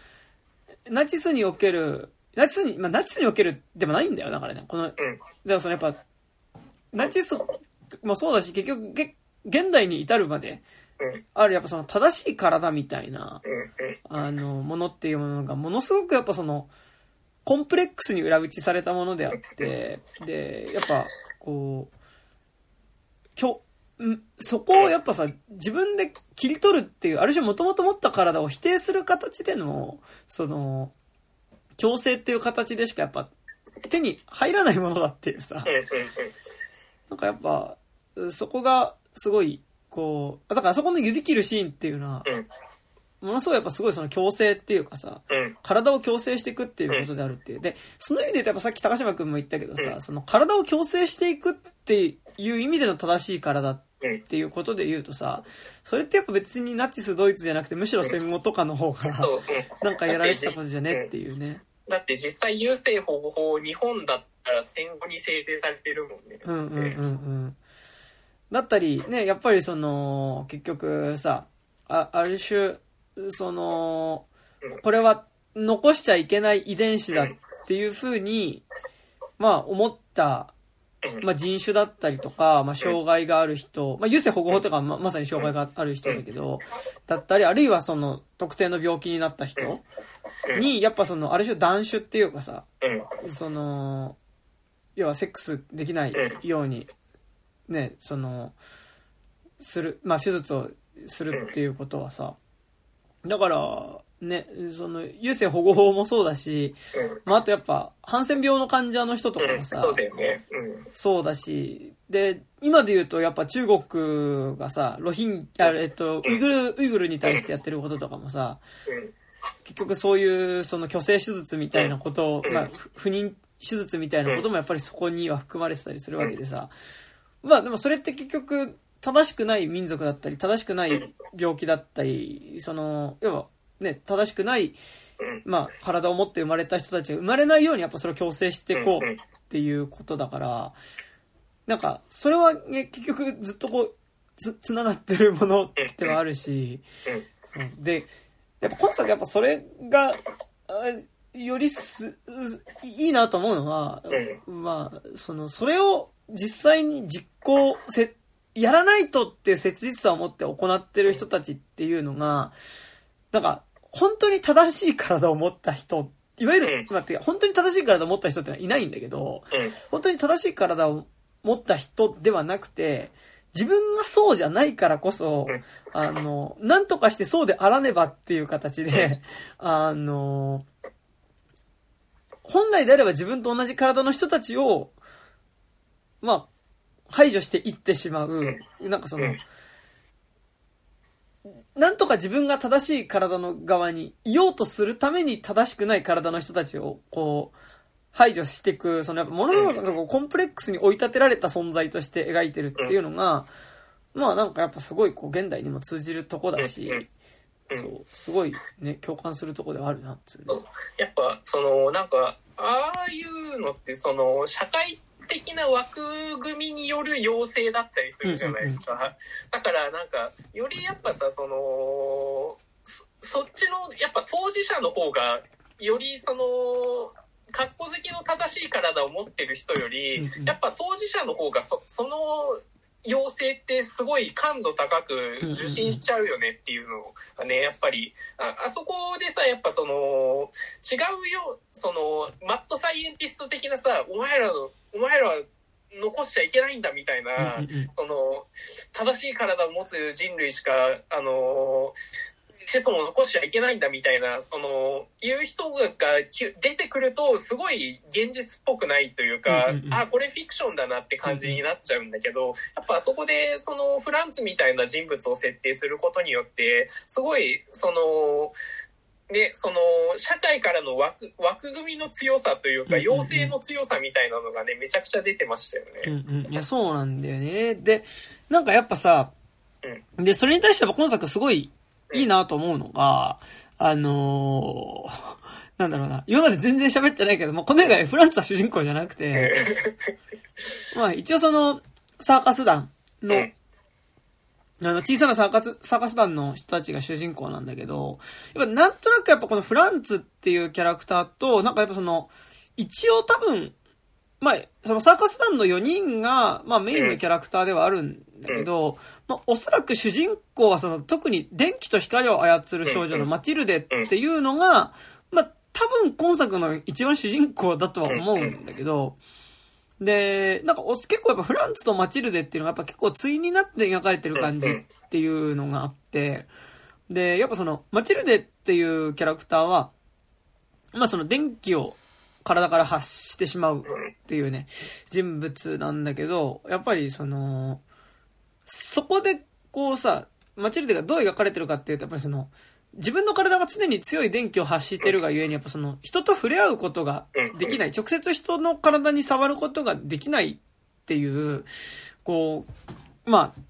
ナチスにおける、ナチスに、まあナチスにおけるでもないんだよ、だからね。この、だかうん。らそのやっぱ、ナチスもそうだし、結局、げ現代に至るまで、うん。あるやっぱその正しい体みたいな、うん。あの、ものっていうものが、ものすごくやっぱその、コンプレックスに裏打ちされたものであって、で、やっぱ、こう、きょ、んそこをやっぱさ、自分で切り取るっていう、ある種もともと持った体を否定する形での、その、強制っていう形でしかやっぱ手に入らないものだっていうさ。なんかやっぱ、そこがすごい、こう、だからそこの指切るシーンっていうのは、うん。ものすごいやっぱすごいその強制っていうかさ、うん。体を強制していくっていうことであるっていう。で、その意味で言うとやっぱさっき高島くんも言ったけどさ、うんその体を強制していくっていう意味での正しい体っうん。ていうことで言うとさ、それってやっぱ別にナチスドイツじゃなくてむしろ戦後とかの方が。なんかやられてたことじゃねっていうね。だって実際優生保護法日本だったら戦後に制定されてるもんね。うんうんうんうん。だったり、ね、やっぱりその、結局さ、あある種、その、これは残しちゃいけない遺伝子だっていうふうに、まあ思った、うん。まあ人種だったりとか、まあ障害がある人、まあ優生保護法とかはままさに障害がある人だけど、だったり、あるいはその特定の病気になった人に、やっぱその、ある種断種っていうかさ、うん。その、要はセックスできないように、ね、その、する、まあ手術をするっていうことはさ、だから、ね、その、優生保護法もそうだし、うん。まああとやっぱ、ハンセン病の患者の人とかうん。もさ、そうだよね。うん。そうだし、で、今で言うとやっぱ中国がさ、ロヒン、あえっと、ウイグル、ウイグルに対してやってることとかもさ、うん。結局そういうその虚勢手術みたいなことを、うんまあ、ふ不妊手術みたいなこともやっぱりそこには含まれてたりするわけでさ、まあでもそれって結局正しくない民族だったり、正しくない病気だったり、その、要はね、正しくない、うん。まあ体を持って生まれた人たちが生まれないようにやっぱそれを強制していこうっていうことだから、なんか、それはね、結局ずっとこう、つ、つながってるものではあるし、で、やっぱ今作やっぱそれが、あよりす、いいなと思うのは、まあ、その、それを実際に実行せ、やらないとっていう切実さを持って行ってる人たちっていうのが、なんか、本当に正しい体を持った人、いわゆる、うん待って、本当に正しい体を持った人ってのはいないんだけど、うん。本当に正しい体を持った人ではなくて、自分がそうじゃないからこそ、あの、なんとかしてそうであらねばっていう形で、あの、本来であれば自分と同じ体の人たちを、まあ、排除していってしまう、なんかその、なんとか自分が正しい体の側にいようとするために正しくない体の人たちを、こう、排除していく、そのやっぱ物事がこうコンプレックスに追い立てられた存在として描いてるっていうのが、まあなんかやっぱすごいこう現代にも通じるとこだし、そう、すごいね、共感するとこではあるなっつうね。やっぱ、その、なんか、ああいうのって、その、社会的な枠組みによる要請だったりするじゃないですか。だからなんか、よりやっぱさ、その、そっちの、やっぱ当事者の方が、よりその、格好好きの正しい体を持ってる人より、やっぱ当事者の方がそその要請ってすごい感度高く受信しちゃうよねっていうのがね、やっぱり、ああそこでさ、やっぱその、違うよ、その、マットサイエンティスト的なさ、お前らの、お前らは残しちゃいけないんだみたいな、その、正しい体を持つ人類しか、あの、子孫を残しちゃいけないんだみたいな、その、いう人が出てくると、すごい現実っぽくないというか、うんうん、あ、これフィクションだなって感じになっちゃうんだけど、やっぱそこで、その、フランツみたいな人物を設定することによって、すごい、その、ね、その、社会からの枠、枠組みの強さというか、要請の強さみたいなのがね、めちゃくちゃ出てましたよね。うんうん。いや、そうなんだよね。で、なんかやっぱさ、うん、で、それに対しては今作すごいいいなと思うのが、あのー、[laughs] なんだろうな、今まで全然喋ってないけども、この映画フランツは主人公じゃなくて、[laughs] まあ一応その、サーカス団の、あの、小さなサーカス、サーカス団の人たちが主人公なんだけど、やっぱなんとなくやっぱこのフランツっていうキャラクターと、なんかやっぱその、一応多分、まあ、そのサーカス団の4人が、まあメインのキャラクターではあるんだけど、まあ、おそらく主人公はその、特に電気と光を操る少女のマチルデっていうのが、まあ、多分今作の一番主人公だとは思うんだけど、で、なんか結構やっぱフランツとマチルデっていうのがやっぱ結構対になって描かれてる感じっていうのがあって、で、やっぱその、マチルデっていうキャラクターは、まあその電気を体から発してしまうっていうね、人物なんだけど、やっぱりその、そこでこうさ、マチルデがどう描かれてるかっていうと、やっぱりその、自分の体が常に強い電気を発してるがゆえに、やっぱその、人と触れ合うことができない、直接人の体に触ることができないっていう、こう、まあ、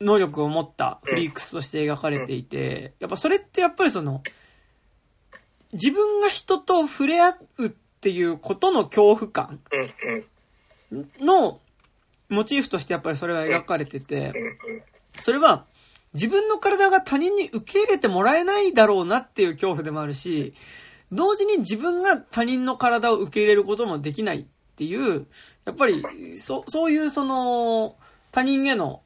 能力を持ったフリークスとして描かれていて、やっぱそれってやっぱりその、自分が人と触れ合うっていうことの恐怖感のモチーフとしてやっぱりそれは描かれてて、それは自分の体が他人に受け入れてもらえないだろうなっていう恐怖でもあるし、同時に自分が他人の体を受け入れることもできないっていう、やっぱり、そ、そういうその、他人への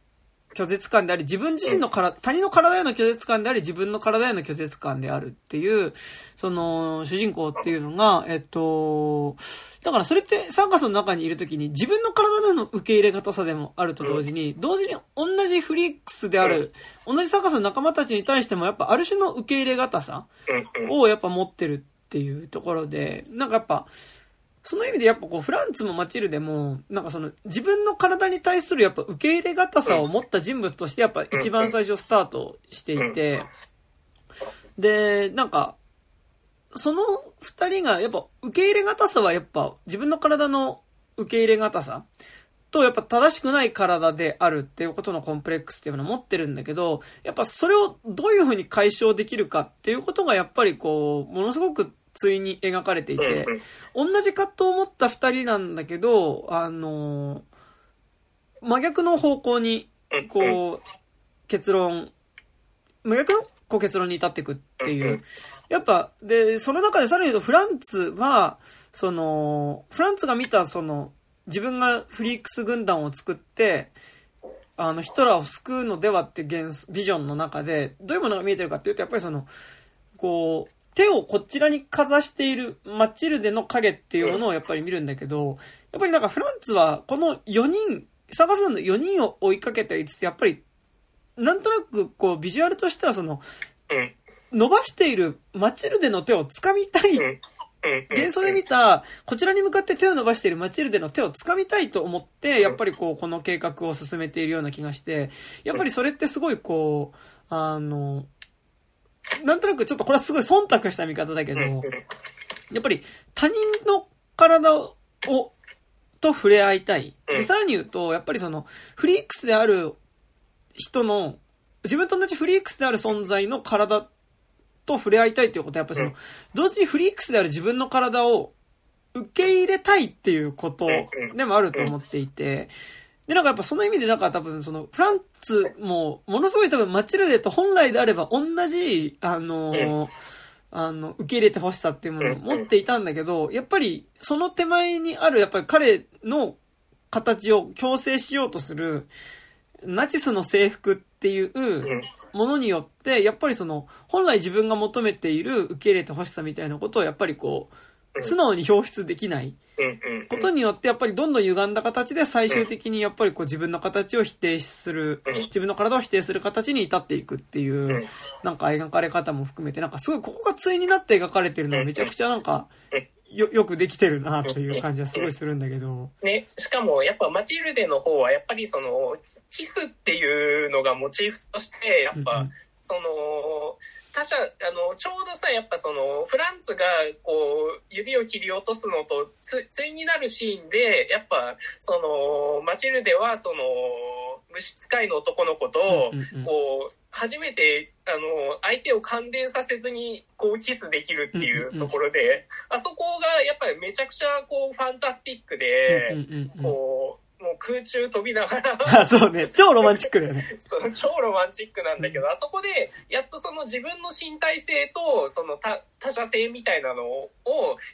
拒絶感であり、自分自身の体、他人の体への拒絶感であり、自分の体への拒絶感であるっていう、その、主人公っていうのが、えっと、だからそれってサーカスの中にいるときに自分の体での受け入れ方さでもあると同時に、同時に同じフリックスである、同じサーカスの仲間たちに対してもやっぱある種の受け入れ方さをやっぱ持ってるっていうところで、なんかやっぱ、その意味でやっぱこう、フランツもマチルでも、なんかその、自分の体に対するやっぱ受け入れ方さを持った人物としてやっぱ一番最初スタートしていて、で、なんか、その二人がやっぱ受け入れ方さはやっぱ自分の体の受け入れ方さとやっぱ正しくない体であるっていうことのコンプレックスっていうのを持ってるんだけど、やっぱそれをどういうふうに解消できるかっていうことがやっぱりこう、ものすごく対に描かれていて、同じ葛藤を持った二人なんだけど、あの真逆の方向に、こう、結論、真逆のこう結論に至っていくっていう。やっぱ、で、その中でさらに言うと、フランツは、その、フランツが見た、その、自分がフリークス軍団を作って、あの、ヒトラーを救うのではってビジョンの中で、どういうものが見えてるかっていうと、やっぱりその、こう、手をこちらにかざしているマチルデの影っていうものをやっぱり見るんだけど、やっぱりなんかフランツはこの4人サーカス団の4人を追いかけていつつ、やっぱり、なんとなく、こう、ビジュアルとしてはその、うん。伸ばしているマチルデの手を掴みたい。幻想で見た、こちらに向かって手を伸ばしているマチルデの手を掴みたいと思って、やっぱりこう、この計画を進めているような気がして、やっぱりそれってすごいこう、あの、なんとなくちょっとこれはすごい忖度した見方だけど。やっぱり他人の体を、と触れ合いたい。で、うんさらに言うと、やっぱりその、フリークスである人の、自分と同じフリークスである存在の体と触れ合いたいということは、やっぱりその、うん同時にフリークスである自分の体を受け入れたいっていうことでもあると思っていて、で、なんかやっぱその意味で、なんか多分その、フランツも、ものすごい多分マチルデと本来であれば同じ、あのーあの、受け入れてほしさっていうものを持っていたんだけど、やっぱりその手前にある、やっぱり彼の形を強制しようとする、ナチスの制服っていううん。ものによって、やっぱりその、本来自分が求めている受け入れてほしさみたいなことをやっぱりこう、素直に表出できない。うん。うん。ことによって、やっぱりどんどん歪んだ形で最終的にやっぱりこう自分の形を否定する、うん。自分の体を否定する形に至っていくっていううん、なんか描かれ方も含めて、なんかすごいここが対になって描かれてるのはめちゃくちゃなんか、よ、よくできてるなという感じはすごいするんだけど。ね、しかもやっぱマチルデの方はやっぱりそのキスっていうのがモチーフとしてやっぱうんうん。その他者あのちょうどさやっぱそのフランツがこう指を切り落とすのとつ対になるシーンでやっぱそのマチルデはその虫使いの男の子とこう初めてあの相手を感電させずにこうキスできるっていうところで、あそこがやっぱりめちゃくちゃこうファンタスティックで。こう、もう空中飛びながら、[laughs] あ、そうね。超ロマンチックだよね。[laughs] その超ロマンチックなんだけど、あそこで、やっとその自分の身体性と、その他他者性みたいなのを、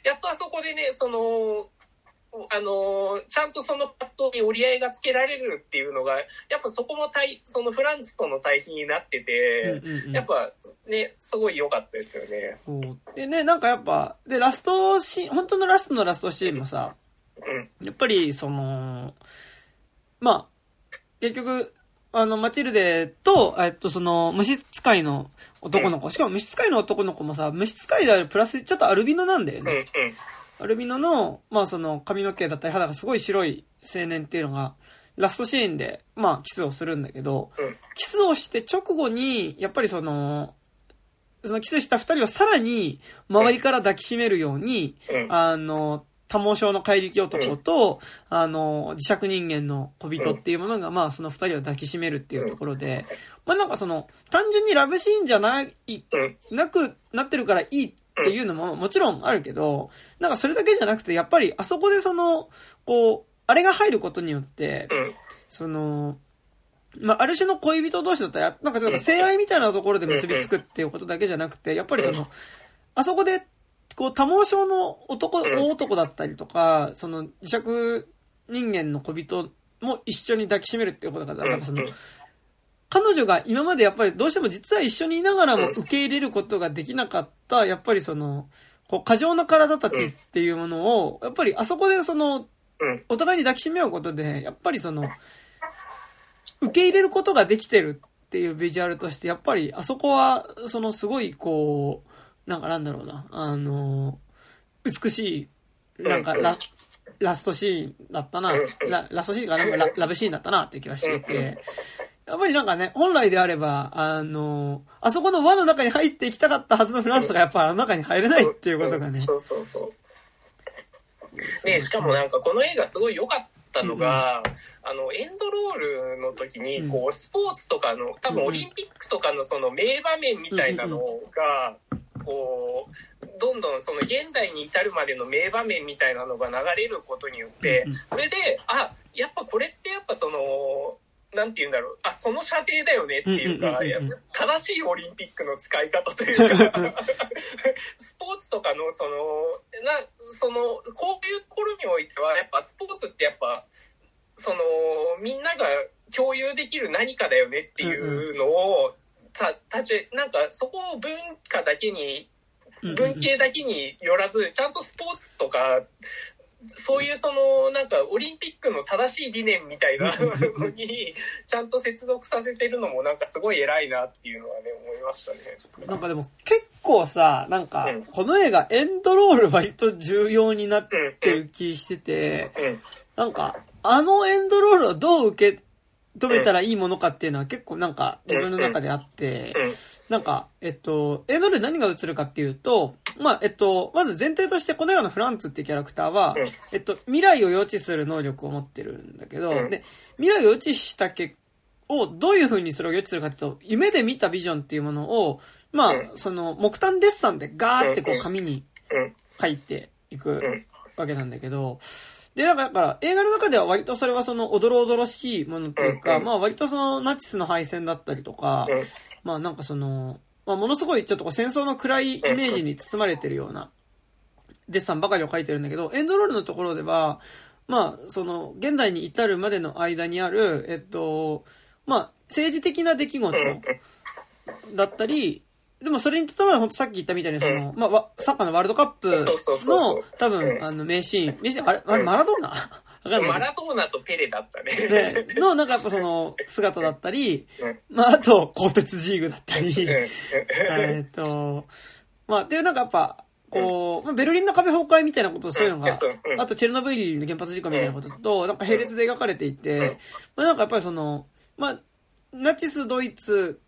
やっとあそこでね、その、あのちゃんとそのパッドに折り合いがつけられるっていうのが、やっぱそこも対、そのフランスとの対比になってて、うんうんうんやっぱね、すごい良かったですよね。でね、なんかやっぱ、で、ラストシーン、本当のラストのラストシーンもさ、うん。やっぱり、その、まあ、結局、あの、マチルデと、えっと、その、虫使いの男の子、しかも虫使いの男の子もさ、虫使いであるプラス、ちょっとアルビノなんだよね。。アルビノの、まあその、髪の毛だったり肌がすごい白い青年っていうのが、ラストシーンで、まあ、キスをするんだけど、うん。キスをして直後に、やっぱりその、そのキスした二人をさらに周りから抱きしめるように、うん。あの、多毛症の怪力男と、あの、磁石人間の小人っていうものが、まあ、その二人を抱きしめるっていうところで、まあなんかその、単純にラブシーンじゃない、うん。なくなってるからいいっていうのももちろんあるけど、なんかそれだけじゃなくて、やっぱりあそこでその、こう、あれが入ることによって、うん。その、まあ、ある種の恋人同士だったら、なんかちょっと性愛みたいなところで結びつくっていうことだけじゃなくて、やっぱりその、あそこで、こう、多毛症の男、うん。大男だったりとか、その、磁石人間の小人も一緒に抱きしめるっていうことだから、なんかその、彼女が今までやっぱりどうしても実は一緒にいながらも受け入れることができなかった、やっぱりその、こう、過剰な体たちっていうものを、やっぱりあそこでその、うん。お互いに抱きしめ合うことで、やっぱりその、受け入れることができてるっていうビジュアルとして、やっぱりあそこは、そのすごいこう、なんかなんだろうな、あの、美しい、なんかラ、ラストシーンだったな、ララストシーンがな？んかララブシーンだったなっていう気がしていて、やっぱりなんかね、本来であれば、あの、あそこの輪の中に入っていきたかったはずのフランスがやっぱあの中に入れないっていうことがね。そうそうそう。で、しかもなんかこの映画すごい良かったのが、あの、エンドロールの時に、こう、スポーツとかの、多分オリンピックとかのその名場面みたいなのが、こう、どんどんその現代に至るまでの名場面みたいなのが流れることによってうんうん、これで、あ、やっぱこれってやっぱその、なんて言うんだろう。あ、その射程だよねっていうか、正しいオリンピックの使い方というか、[laughs] スポーツとかのその、な、その、こういうところにおいては、やっぱスポーツってやっぱ、その、みんなが共有できる何かだよねっていうのを、た、たち、なんかそこを文化だけに、文系だけによらず、ちゃんとスポーツとか、そういうその、なんか、オリンピックの正しい理念みたいなの [laughs] に、ちゃんと接続させてるのもなんかすごい偉いなっていうのはね、思いましたね。なんかでも結構さ、なんか、この映画エンドロール割と重要になってる気してて、なんか、あのエンドロールをどう受け止めたらいいものかっていうのは結構なんか自分の中であって、なんか、えっと、映像で何が映るかっていうと、まあ、えっと、まず前提としてこの映画のフランツっていうキャラクターは、えっと、未来を予知する能力を持ってるんだけど、で、未来を予知した結をどういう風にそれを予知するかっていうと、夢で見たビジョンっていうものを、まあ、その木炭デッサンでガーってこう紙に書いていくわけなんだけど、で、だから映画の中では割とそれはそのおどろおどろしいものっていうか、まあ割とそのナチスの敗戦だったりとか、まあなんかその、まあものすごいちょっと戦争の暗いイメージに包まれてるようなデッサンばかりを書いてるんだけど、エンドロールのところでは、まあその現代に至るまでの間にある、えっと、まあ政治的な出来事だったり、でもそれに例えば、ほんとさっき言ったみたいに、その、まあ、サッカーのワールドカップの、多分、あの、名シーン、名シーン、あれ、あれ、マラドーナ？[laughs] マラドーナとペレだったね。ね、の、なんかやっぱその、[laughs] 姿だったり、まあ、あと、鋼鉄ジーグだったり、[laughs] えっと、まあ、っていうなんかやっぱ、こう、まあ、ベルリンの壁崩壊みたいなこと、そういうのが、あとチェルノブイリの原発事故みたいなことと、なんか並列で描かれていて、まあ、なんかやっぱりその、まあ、ナチス、ドイツ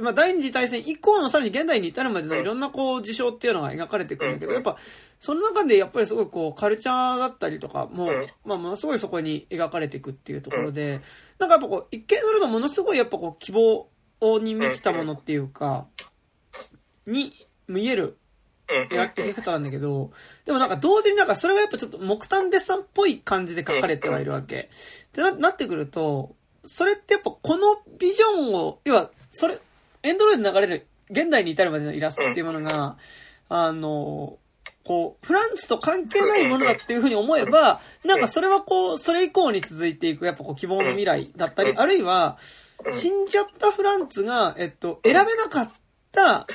まあ、第二次大戦以降のさらに現代に至るまでのいろんなこう事象っていうのが描かれてくるんだけど、やっぱ、その中でやっぱりすごいこう、カルチャーだったりとかも、まあ、ものすごいそこに描かれていくっていうところで、なんかやっぱこう、一見するとものすごいやっぱこう、希望に満ちたものっていうか、に見える描き方なんだけど、でもなんか同時になんかそれがやっぱちょっと木炭デッサンっぽい感じで描かれてはいるわけ。ってななってくると、それってやっぱこのビジョンを、要は、それ、エンドロイドで流れる現代に至るまでのイラストっていうものが、あの、こう、フランスと関係ないものだっていうふうに思えば、なんかそれはこう、それ以降に続いていく、やっぱこう、希望の未来だったり、あるいは、死んじゃったフランツが、えっと、選べなかった、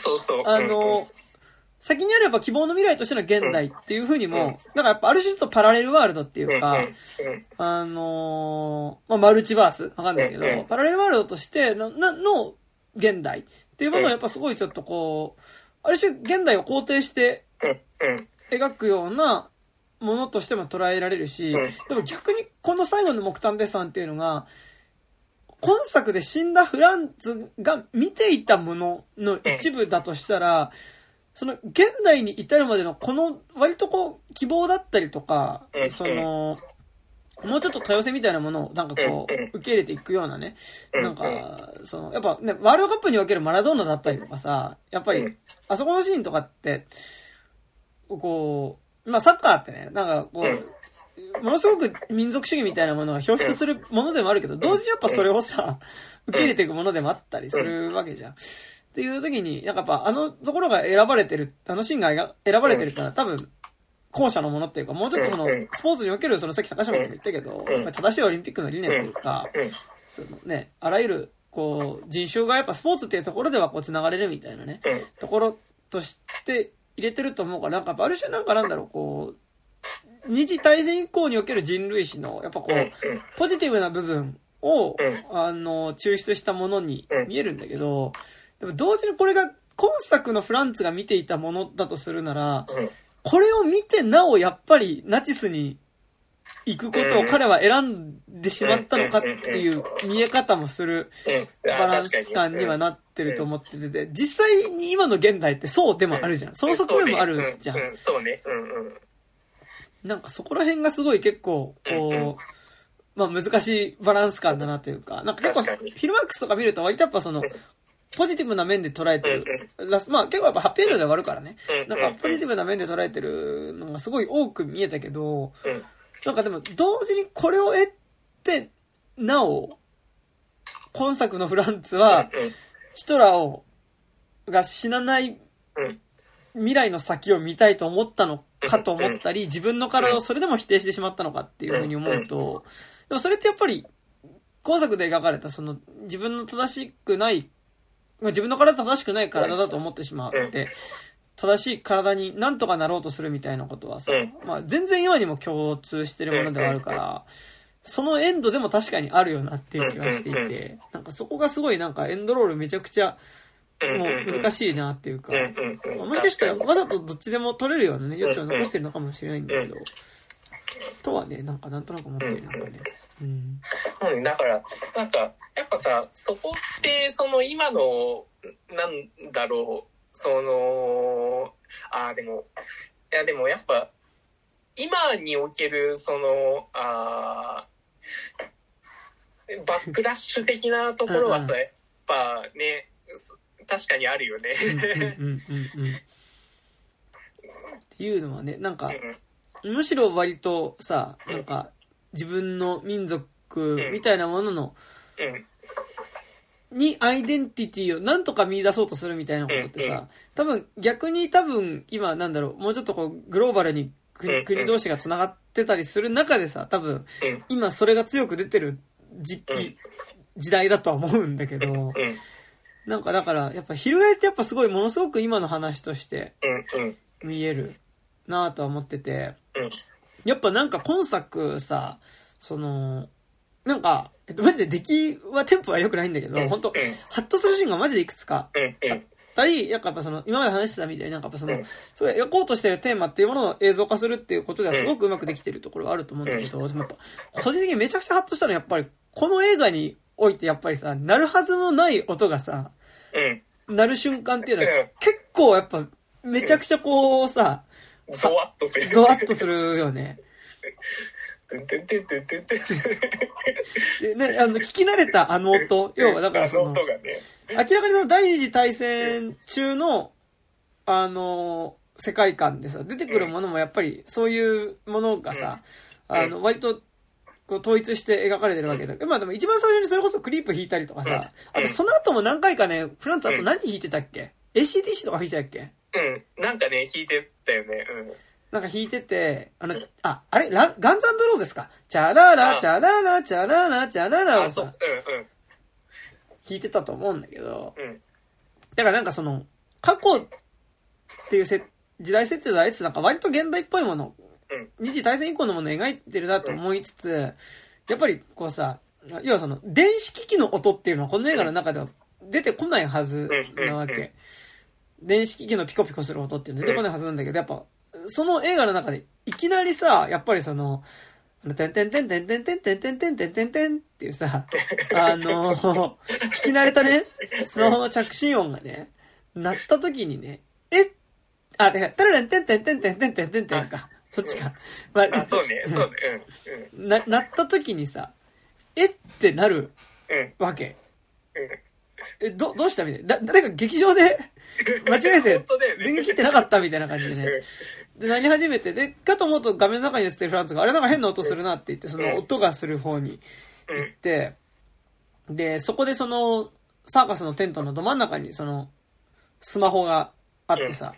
あの、先にあれば希望の未来としての現代っていうふうにも、なんかやっぱある種とパラレルワールドっていうか、あのまあ、マルチバースわかんないけど、パラレルワールドとしての、の、現代。っていうものをやっぱすごいちょっとこう、ある種現代を肯定して描くようなものとしても捉えられるし、でも逆にこの最後の木炭デッサンっていうのが、今作で死んだフランツが見ていたものの一部だとしたら、その現代に至るまでのこの割とこう希望だったりとか、その、もうちょっと多様性みたいなものをなんかこう、受け入れていくようなね、なんか、その、やっぱね、ワールドカップにおけるマラドーナだったりとかさ、やっぱり、あそこのシーンとかって、こう、まあサッカーってね、なんかこう、ものすごく民族主義みたいなものが表出するものでもあるけど、同時にやっぱそれをさ、受け入れていくものでもあったりするわけじゃん。っていう時に、なんかやっぱあのところが選ばれてる、あのシーンが選ばれてるから多分、後者のものっていうか、もうちょっとその、スポーツにおける、そのさっき高島君も言ったけど、正しいオリンピックの理念っていうか、そのね、あらゆる、こう、人種がやっぱスポーツっていうところではこう繋がれるみたいなね、ところとして入れてると思うから、なんかある種なんかなんだろう、こう、二次大戦以降における人類史の、やっぱこう、ポジティブな部分を、あの、抽出したものに見えるんだけど、でも同時にこれが今作のフランツが見ていたものだとするなら、これを見てなおやっぱりナチスに行くことを彼は選んでしまったのかっていう見え方もするバランス感にはなってると思ってて、実際に今の現代ってそうでもあるじゃん。その側面もあるじゃん。そうね。なんかそこら辺がすごい結構、こう、まあ難しいバランス感だなというか、なんか結構、フィルマックスとか見ると割とやっぱその、ポジティブな面で捉えてる。まあ結構やっぱハッピーエンドで終わるからね。なんかポジティブな面で捉えてるのがすごい多く見えたけど、なんかでも同時にこれを得て、なお、今作のフランツは、ヒトラーを、が死なない未来の先を見たいと思ったのかと思ったり、自分の体をそれでも否定してしまったのかっていうふうに思うと、でもそれってやっぱり、今作で描かれたその自分の正しくないまあ、自分の体正しくない体だと思ってしまって、正しい体になんとかなろうとするみたいなことはさ、うんまあ全然今にも共通してるものではあるから、そのエンドでも確かにあるよなっていう気はしていて、なんかそこがすごいなんかエンドロールめちゃくちゃもう難い。しいなっていうか、もしかしたらわざとどっちでも取れるようなね、余地を残してるのかもしれないんだけど、とはね、なんかなんとなく思ってる、なんかね。うん。うん、だから、なんか、やっぱさ、そこって、その今の、なんだろう、その、ああ、でも、いやでもやっぱ、今における、その、あーバックラッシュ的なところはさ、やっぱね、確かにあるよね。うんうんうんうんうん。っていうのはね、なんか、むしろ割とさ、なんか、自分の民族みたいなものの、にアイデンティティをなんとか見出そうとするみたいなことってさ、多分逆に多分今なんだろう、もうちょっとこうグローバルに国国同士が繋がってたりする中でさ、多分うん、今それが強く出てる時うん。期、時代だとは思うんだけど、うん、なんかだからやっぱ翻ってやっぱすごいものすごく今の話として見えるなぁとは思ってて、うん、やっぱなんか今作さ、その、なんか、えっと、マジで出来はテンポは良くないんだけど、本当うんハッとするシーンがマジでいくつかうん、うん、たり、やっぱその、今まで話してたみたいになんかやっぱそのうん、そう描こうとしてるテーマっていうものを映像化するっていうことではすごくうまくできてるところはあると思うんだけど、でもやっぱ、個人的にめちゃくちゃハッとしたのはやっぱり、この映画においてやっぱりさ、鳴るはずもない音がさ、うん、鳴る瞬間っていうのはうん結構やっぱ、めちゃくちゃこうさ、ゾワッとする。ゾワッとするよね。[laughs] でね、あの、聞き慣れたあの音、要はだからその。明らかにその第二次大戦中の、あの、世界観でさ、出てくるものもやっぱりそういうものがさ、うんあの、割と、こう統一して描かれてるわけだけど、まあでも一番最初にそれこそクリープ弾いたりとかさ、あとその後も何回かね、フランツあと何弾いてたっけ ?ACDC とか弾いてたっけ？うん。なんかね、弾いてたよね。うん。なんか弾いてて、あの、あ、あれ？ラガンズローですか？チャララ、あチャララ、チャララ、チャララあ、をさそう、、うん弾いてたと思うんだけど、うん。うん。だからなんかその、過去っていうせ時代設定とありつつ、なんか割と現代っぽいもの、うん。二次大戦以降のものを描いてるなと思いつつ、やっぱりこうさ、要はその、電子機器の音っていうのはこの映画の中では出てこないはずなわうんうんうんけ。電子機器のピコピコする音っていうのは出てこないはずなんだけど、やっぱ、その映画の中でいきなりさ、やっぱりその、あの、てんてんてんてんてんてんてんてんてんてんてんてんっていうさ、[laughs] あの、聞き慣れたね、スマホの着信音がね、鳴った時にね、えあ、てか、たられんてんてんてんてんてんてんてんてんか。そっちか。まあ、そうね、そうね。うん。な、鳴った時にさ、えってなる。わけ。うん。え、ど、どうしたみたいな。だ、誰か劇場で [laughs] 間違えて電源切ってなかったみたいな感じでね。で、なり始めて、で、かと思うと画面の中に映ってるフランツが、あれなんか変な音するなって言って、その音がする方にうん。行って、で、そこでその、サーカスのテントのど真ん中にその、スマホがあってさ、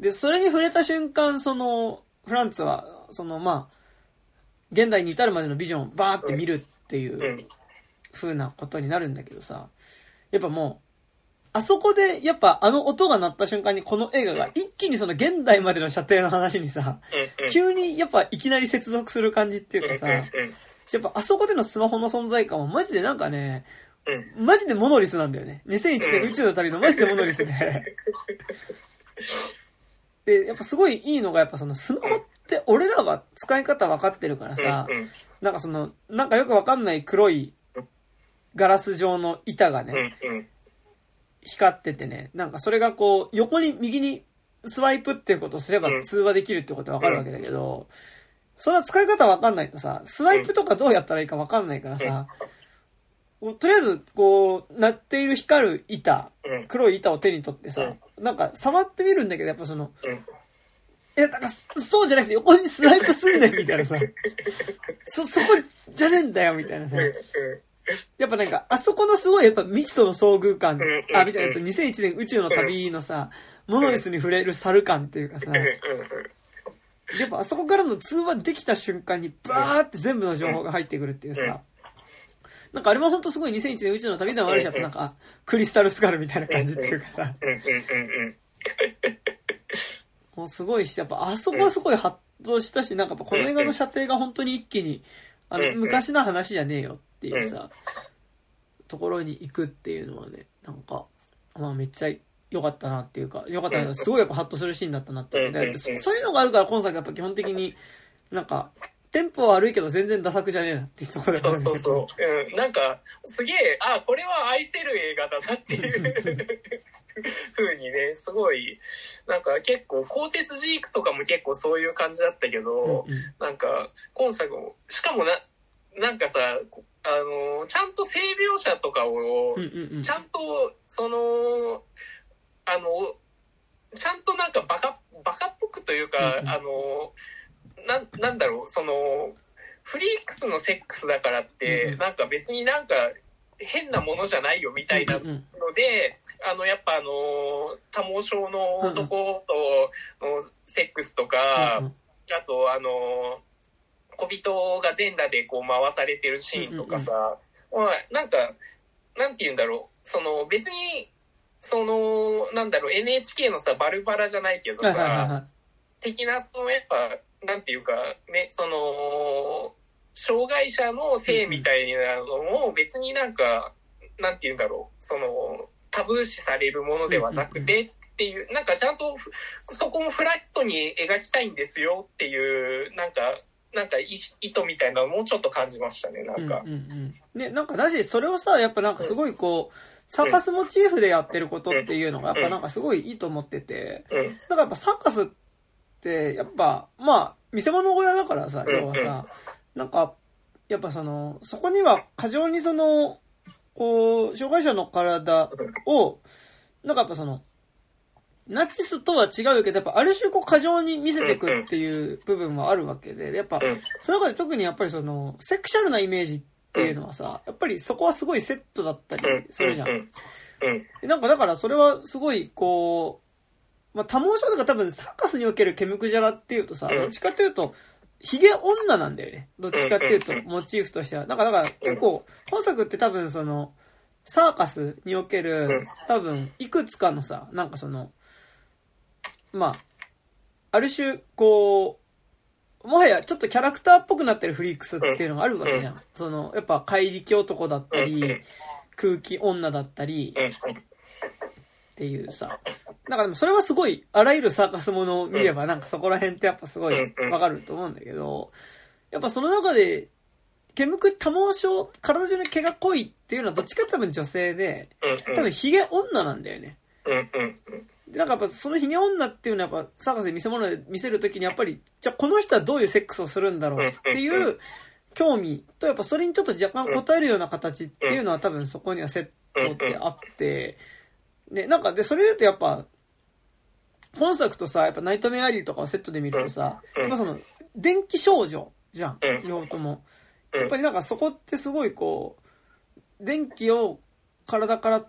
で、それに触れた瞬間、その、フランツは、その、まあ、現代に至るまでのビジョンをバーって見るっていううん。風なことになるんだけどさ、やっぱもう、あそこで、やっぱあの音が鳴った瞬間にこの映画が一気にその現代までの射程の話にさ、うん。急にやっぱいきなり接続する感じっていうかさ、うん。やっぱあそこでのスマホの存在感はマジでなんかね、うん。マジでモノリスなんだよね。2001年宇宙の旅のマジでモノリスで。[laughs] で、やっぱすごいいいのが、やっぱそのスマホって俺らは使い方分かってるからさ、うん。なんかその、なんかよく分かんない黒いガラス状の板がね。光っててね、なんかそれがこう、横に右にスワイプっていうことをすればうん。通話できるってことはわかるわけだけど、そんな使い方わかんないとさ、スワイプとかどうやったらいいかわかんないからさ、とりあえず、こう、鳴っている光る板、うん。黒い板を手に取ってさ、なんか触ってみるんだけど、やっぱその、うん。え、なんかそそうじゃなくて横にスワイプすんねんみたいなさ、そ、そこじゃねえんだよみたいなさ、[laughs] やっぱなんか、あそこのすごいやっぱ未知との遭遇感。うん、あ、みたいな、2001年宇宙の旅のさ、モノリスに触れる猿感っていうかさ。やっぱあそこからの通話できた瞬間にバーって全部の情報が入ってくるっていうさ、なんかあれも本当すごい2001年宇宙の旅でもあるし、あとなんか、クリスタルスカルみたいな感じっていうかさ。もうすごいし、やっぱあそこはすごい発動したし、なんかやっぱこの映画の射程が本当に一気に、あの、昔の話じゃねえよっていうさ、ところに行くっていうのはね、なんか、まあめっちゃ良かったなっていうか、良かったな、すごいやっぱハッとするシーンだったなって思って、そそういうのがあるから今作やっぱ基本的に、なんか、テンポは悪いけど全然ダ作じゃねえなっていうところそうそうそう。うん。なんか、すげえ、あ、これは愛せる映画だなっていう。風にね、すごい、なんか結構、鋼鉄ジークとかも結構そういう感じだったけど、うんうん。なんか、今作も、しかもな、なんかさ、あの、ちゃんと性描写とかをちゃんと、その、あの、ちゃんとなんかバカ、バカっぽくというか、あの、なん、なんだろう、その、フリークスのセックスだからって、なんか別になんか変なものじゃないよみたいなので、あの、やっぱあの、多毛症の男とのセックスとか、あと、あの、小人が全裸でこう回されてるシーンとかさ、まあ、なんか、なんて言うんだろう、その別に、その、なんだろう、NHK のさ、バルバラじゃないけどさ、はい的な、そのやっぱ、なんていうか、ね、その、障害者の性みたいなのも別になんか、なんて言うんだろう、その、タブー視されるものではなくてっていう、なんかちゃんとふそこもフラットに描きたいんですよっていう、なんか、なんか意意図みたいなのもちょっと感じましたね、なんか。うん。うんうん。ね、なんかだし、それをさ、やっぱなんかすごいこう、サーカスモチーフでやってることっていうのが、やっぱなんかすごいいいと思ってて、うん。だからやっぱサーカスって、やっぱ、まあ、見せ物小屋だからさ、要はさ、なんか、やっぱその、そこには過剰にその、こう、障害者の体を、なんかやっぱその、ナチスとは違うけど、やっぱある種こう過剰に見せていくっていう部分はあるわけで、やっぱ、うんその中で特にやっぱりその、セクシャルなイメージっていうのはさ、やっぱりそこはすごいセットだったりうん。するじゃん。なんかだからそれはすごいこう、まあ、多毛症とか多分サーカスにおけるケムクジャラっていうとさ、うんどっちかっていうと、ヒゲ女なんだよね。どっちかっていうとうん、モチーフとしては。なんかだから結構、本作って多分その、サーカスにおけうるん、多分、いくつかのさ、なんかその、まあ、ある種、こう、もはやちょっとキャラクターっぽくなってるフリークスっていうのがあるわけじゃん。その、やっぱ怪力男だったりうん、空気女だったり、うん。っていうさ。なんかでもそれはすごい、あらゆるサーカスものを見ればなんかそこら辺ってやっぱすごいわかると思うんだけど、やっぱその中で、毛むく多毛症、体中の毛が濃いっていうのはどっちかって多分女性で、うん。多分ヒゲ女なんだよね。で、なんかやっぱそのヒゲ女っていうのはやっぱサーカスで見せ物で見せるときにやっぱり、じゃあこの人はどういうセックスをするんだろうっていう興味とやっぱそれにちょっと若干応えるような形っていうのは多分そこにはセットってあって、で、なんかで、それで言うとやっぱ、本作とさ、やっぱナイトメアリーとかをセットで見るとさ、うん。やっぱその、電気少女じゃんうん、両方とも。うん。やっぱりなんかそこってすごいこう、電気を体から、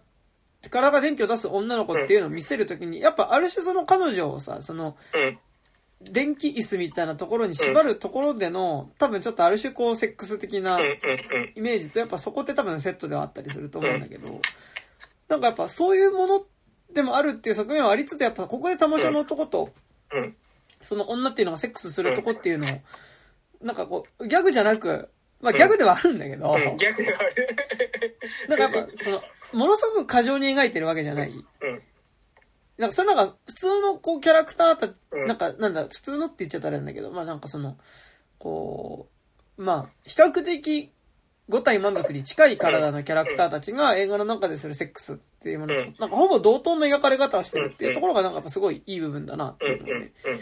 体が電気を出す女の子っていうのを見せるときに、やっぱある種その彼女をさ、その、うん。電気椅子みたいなところに縛るところでの、多分ちょっとある種こうセックス的な。イメージとやっぱそこって多分セットではあったりすると思うんだけど、なんかやっぱそういうものでもあるっていう側面はありつつ、やっぱここで玉城の男と、うん。その女っていうのがセックスするとこっていうのを、なんかこう、ギャグじゃなく、まあギャグではあるんだけど、うん。逆である。なんかやっぱ、その、ものすごく過剰に描いてるわけじゃない。うん。なんか、それなんか、普通のこう、キャラクターた、うんなんか、なんだ、普通のって言っちゃったらあれなんだけど、まあなんかその、こう、まあ、比較的、五体満足に近い体のキャラクターたちが映画の中でするセックスっていうものとうん、なんかほぼ同等の描かれ方をしてるっていうところがなんかやっぱすごいいい部分だなってうん。いうのをね、うん。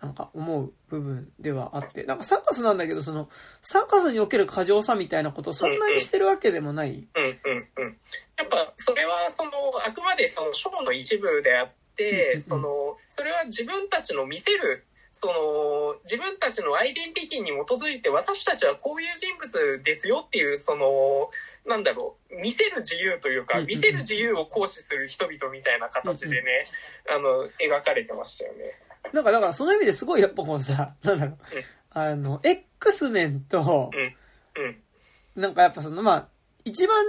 なんか思う部分ではあって、なんかサーカスなんだけど、その、サーカスにおける過剰さみたいなことをそんなにしてるわけでもない。うんうんうん。やっぱそれはそのあくまでそのショーの一部であって、うんうんそのそれは自分たちの見せるその自分たちのアイデンティティに基づいて私たちはこういう人物ですよっていうそのなんだろう見せる自由というかうんうんうん見せる自由を行使する人々みたいな形でね、あの描かれてましたよね。[laughs] なんかだからその意味ですごいやっぱこうさ、なんだろう、あの、X メンと、なんかやっぱそのまあ、一番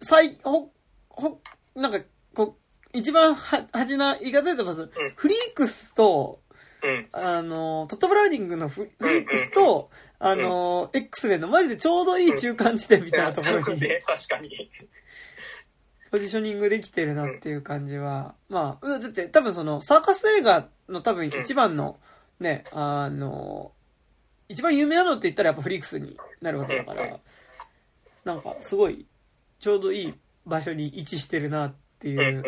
最、ほ、ほ、なんかこう、一番は、恥な言い方で言うとその、フリークスと、うん。あの、トット・ブラウニングのフフリークスと、あの、X メンのマジでちょうどいい中間地点みたいなところに。確かに。ポジショニングできてるなっていう感じは、まあ、だって多分そのサーカス映画の多分一番のね、あの、一番有名なのって言ったらやっぱフリークスになるわけだから、なんかすごいちょうどいい場所に位置してるなっていう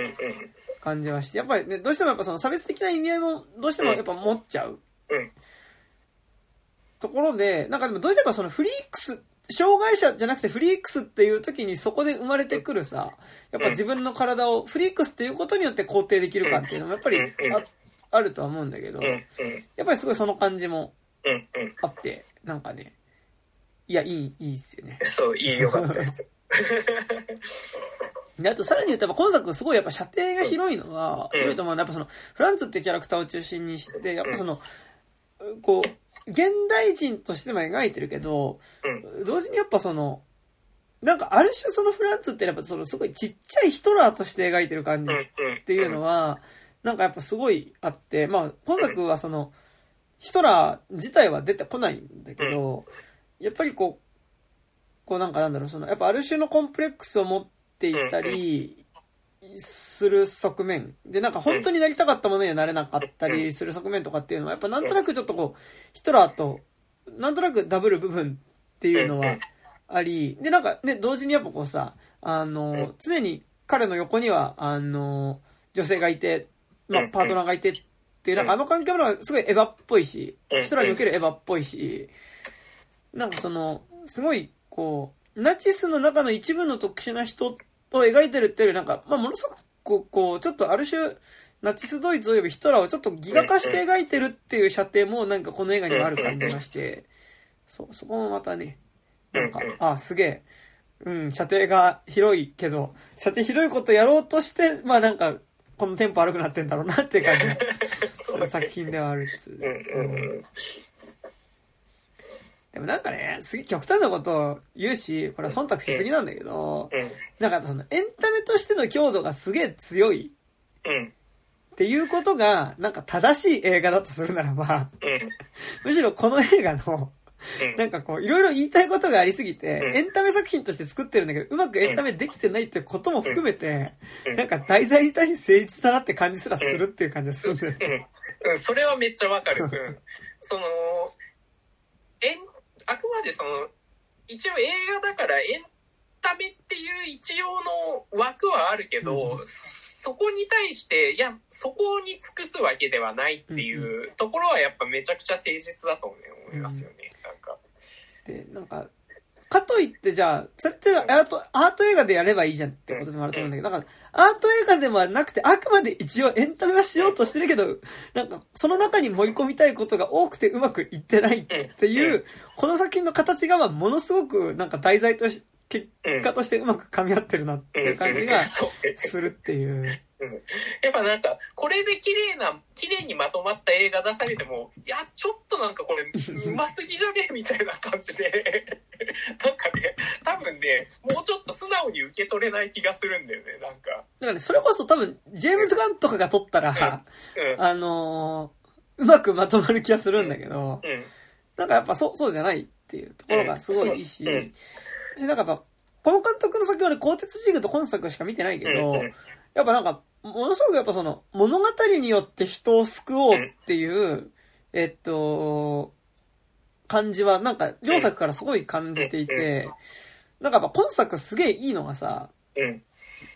感じはして、やっぱりね、どうしてもやっぱその差別的な意味合いもどうしてもやっぱ持っちゃううん。ところで、なんかでもどうしてもそのフリークス、障害者じゃなくてフリークスっていう時にそこで生まれてくるさ、やっぱ自分の体をフリークスっていうことによって肯定できる感っていうのもやっぱりああるとは思うんだけど。やっぱりすごいその感じも。あって、なんかね、いや、いい、いいっすよね。そう、いいよかったです。[laughs] で、あとさらに言うと、やっぱ今作すごいやっぱ射程が広いのは、うん。広いと思うのは、やっぱその、フランツっていうキャラクターを中心にして、やっぱその、こう、現代人としても描いてるけど、うん。同時にやっぱその、なんかある種そのフランツってやっぱそのすごいちっちゃいヒトラーとして描いてる感じっていうのは、なんかやっぱすごいあって、まあ今作はその、ヒトラー自体は出てこないんだけど、やっぱりこう、こうなんかなんだろう、その、やっぱある種のコンプレックスを持っていたり、する側面。で、なんか本当になりたかったものにはなれなかったりする側面とかっていうのは、やっぱなんとなくちょっとこう、ヒトラーと、なんとなくダブル部分っていうのはあり、で、なんかね、同時にやっぱこうさ、あの、常に彼の横には、あの、女性がいて、まあ、パートナーがいてっていう、なんかあの関係もすごいエヴァっぽいし、ヒトラーにおけるエヴァっぽいし、なんかその、すごい、こう、ナチスの中の一部の特殊な人を描いてるっていうより、なんか、まあ、ものすごく、こう、ちょっとある種、ナチスドイツおよびヒトラーをちょっとギガ化して描いてるっていう射程も、なんかこの映画にもある感じがして、そう、そこもまたね、なんか、あ、すげえ、うん、射程が広いけど、射程広いことやろうとして、まあなんか、このテンポ悪くなってんだろうなっていう感じの [laughs] そうそう作品ではあるっつう。うんうん。うん。でもなんかね、すげえ極端なことを言うし、これは忖度しすぎなんだけど、うん。なんかそのエンタメとしての強度がすげえ強いうん。っていうことが、なんか正しい映画だとするならば、うん。むしろこの映画の、うん。なんかこう、いろいろ言いたいことがありすぎてう、んエンタメ作品として作ってるんだけど、うまくエンタメできてないってことも含めて、うんなんか題材に対して誠実だなって感じすらするっていう感じがするんだよね。それはめっちゃわかる。うん。その、えん、あくまでその、一応映画だからエンタメっていう一応の枠はあるけど、うそこに対して、いや、そこに尽くすわけではないっていうところはやっぱめちゃくちゃ誠実だと思いますよね。なんか。で、なんか、かといってじゃあ、それってアート、アート映画でやればいいじゃんってことでもあると思うんだけど、なんか、アート映画ではなくて、あくまで一応エンタメはしようとしてるけど、なんか、その中に盛り込みたいことが多くてうまくいってないっていう、この作品の形が、まあ、ものすごく、なんか題材とし、結果としてうまく噛み合ってるなっていう感じがするっていう。やっぱなんか、これで綺麗な、綺麗にまとまった映画出されても、いや、ちょっとなんかこれ、うますぎじゃねみたいな感じで、なんかね、多分ね、もうちょっと素直に受け取れない気がするんだよね、なんか。だからね、それこそ多分、ジェームズ・ガンとかが撮ったら、うん。あのーうまくまとまる気がするんだけど、うん。なんかやっぱそう、そうじゃないっていうところがすごいいいし、なんかやっぱ、この監督の作品はね、鋼鉄ジグと今作しか見てないけど、うん。うん。やっぱなんか、ものすごくやっぱその、物語によって人を救おうっていう、えっと、感じは、なんか、両作からすごい感じていて、なんかやっぱ今作すげえいいのがさ、うん。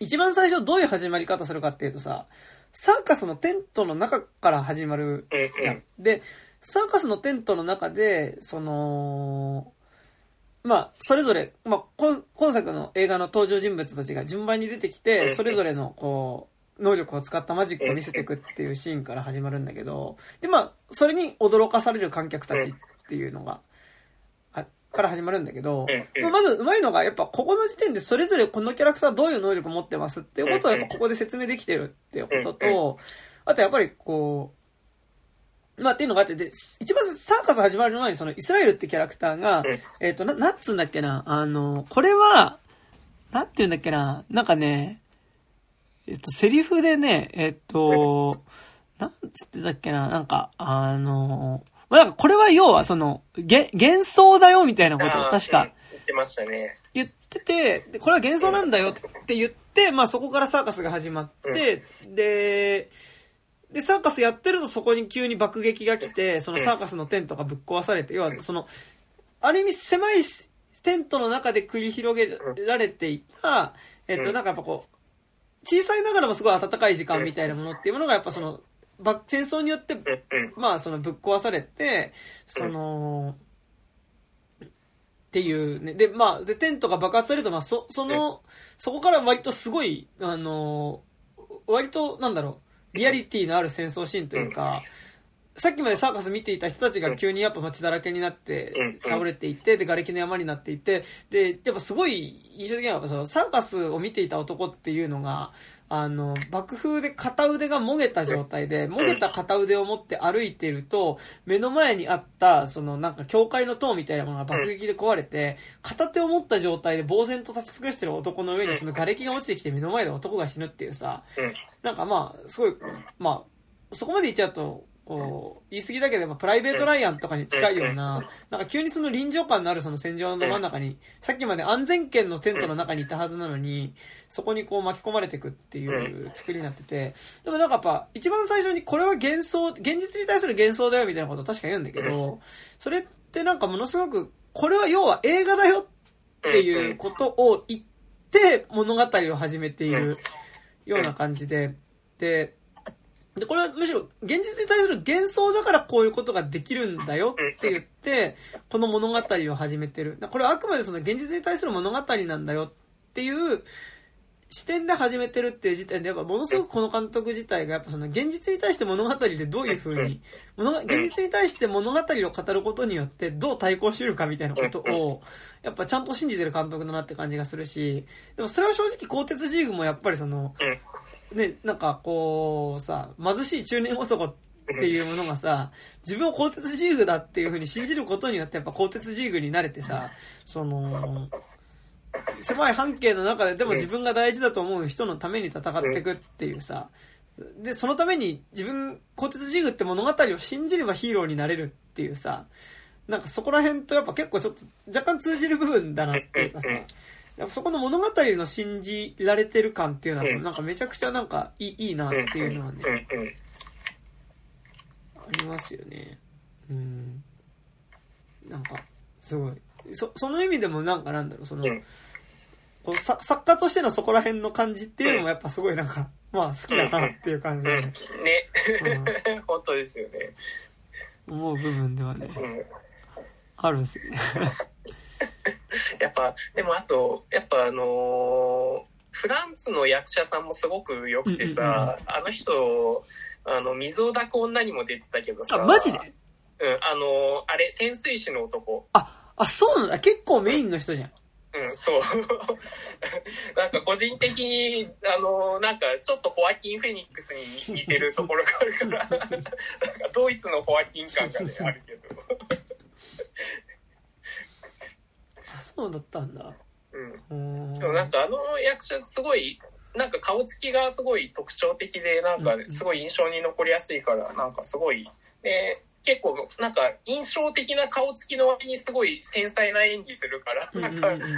一番最初どういう始まり方するかっていうとさ、サーカスのテントの中から始まるうん。じゃん。で、サーカスのテントの中で、その、まあ、それぞれ、まあ、今今作の映画の登場人物たちが順番に出てきうて、んそれぞれの、こう、能力を使ったマジックを見せていくっていうシーンから始まるんだけど、で、まあ、それに驚かされる観客たちっていうのが、あから始まるんだけど、うんまあまず上手いのが、やっぱここの時点でそれぞれこのキャラクターはどういう能力を持ってますっていうことをやっぱここで説明できてるっていうことと、あとやっぱりこう、まあっていうのがあって、で、一番サーカス始まる前にそのイスラエルってキャラクターがうん、えっ、と、な、なんつうんだっけな、あの、これは、なんて言うんだっけな、なんかね、えっと、セリフでね、えっと、なんつってたっけな、なんか、あのー、まあ、なんかこれは要はその、げ、幻想だよみたいなことを確か、言ってましたね。言ってて、で、これは幻想なんだよって言って、まあそこからサーカスが始まって、で、で、サーカスやってるとそこに急に爆撃が来て、そのサーカスのテントがぶっ壊されて、要はその、ある意味狭いテントの中で繰り広げられていた、えっと、なんかやっぱこう、小さいながらもすごい温かい時間みたいなものっていうものがやっぱその、ば戦争によって。まあ、そのぶっ壊されて、その、っていうね。で、まあ、で、テントが爆発されると、まあ、そ、その、そこから割とすごい、あの、割と、なんだろう、リアリティのある戦争シーンというか、さっきまでサーカス見ていた人たちが急にやっぱ街だらけになってうん、倒れていって、で、瓦礫の山になっていって、で、やっぱすごい印象的なのは、そのサーカスを見ていた男っていうのが、あの、爆風で片腕がもげた状態で、もげた片腕を持って歩いていると、目の前にあった、そのなんか教会の塔みたいなものが爆撃で壊れて、片手を持った状態で呆然と立ち尽くしてる男の上にその瓦礫が落ちてきて目の前で男が死ぬっていうさ、うん。なんかまあ、すごい、まあ、そこまで言っちゃうと、こう、言い過ぎだけど、まあプライベートライアンとかに近いような、なんか急にその臨場感のあるその戦場のど真ん中に、さっきまで安全圏のテントの中にいたはずなのに、そこにこう巻き込まれていくっていう作りになってて、でもなんかやっぱ、一番最初にこれは幻想、現実に対する幻想だよみたいなことを確か言うんだけど、それってなんかものすごく、これは要は映画だよっていうことを言って物語を始めているような感じで、で、で、これはむしろ現実に対する幻想だからこういうことができるんだよって言って、この物語を始めてる。だこれはあくまでその現実に対する物語なんだよっていう視点で始めてるっていう時点で、やっぱものすごくこの監督自体がやっぱその現実に対して物語でどういう風に、物が現実に対して物語を語ることによってどう対抗してるかみたいなことを、やっぱちゃんと信じてる監督だなって感じがするし、でもそれは正直鋼鉄ジーグもやっぱりその、うん。ね、なんかこうさ、貧しい中年男っていうものがさ、自分を鋼鉄ジーグだっていう風に信じることによってやっぱ鋼鉄ジーグになれてさ、その、狭い半径の中ででも自分が大事だと思う人のために戦っていくっていうさ、で、そのために自分、鋼鉄ジーグって物語を信じればヒーローになれるっていうさ、なんかそこら辺とやっぱ結構ちょっと若干通じる部分だなっていうかさ、そこの物語の信じられてる感っていうのは、うんなんかめちゃくちゃなんかいいいいなっていうのはね、うんうん。ありますよね。うん。なんか、すごい。そ、その意味でもなんかなんだろう、その、うんこうさ作家としてのそこら辺の感じっていうのもやっぱすごいなんか、まあ好きだなっていう感じうん。で、ね。本当ですよね。思う部分ではね、うん。あるんですよね。[laughs] やっぱ、でもあと、やっぱあのーフランツの役者さんもすごく良くてさ、あの人、あの、水を抱く女にも出てたけどさ。あ、マジで？うん、あのーあれ、潜水士の男。あ、あ、そうなんだ。結構メインの人じゃん。うん、そう。[laughs] なんか個人的に、あの、なんかちょっとホアキン・フェニックスに似てるところがあるから、[laughs] なんかドイツのホアキン感がね、あるけど。あ、そうだったんだ。うん。でもなんかあの役者すごい、なんか顔つきがすごい特徴的で、なんかすごい印象に残りやすいから、なんかすごい、で、結構なんか印象的な顔つきの割にすごい繊細な演技するから、うんなんかうんうん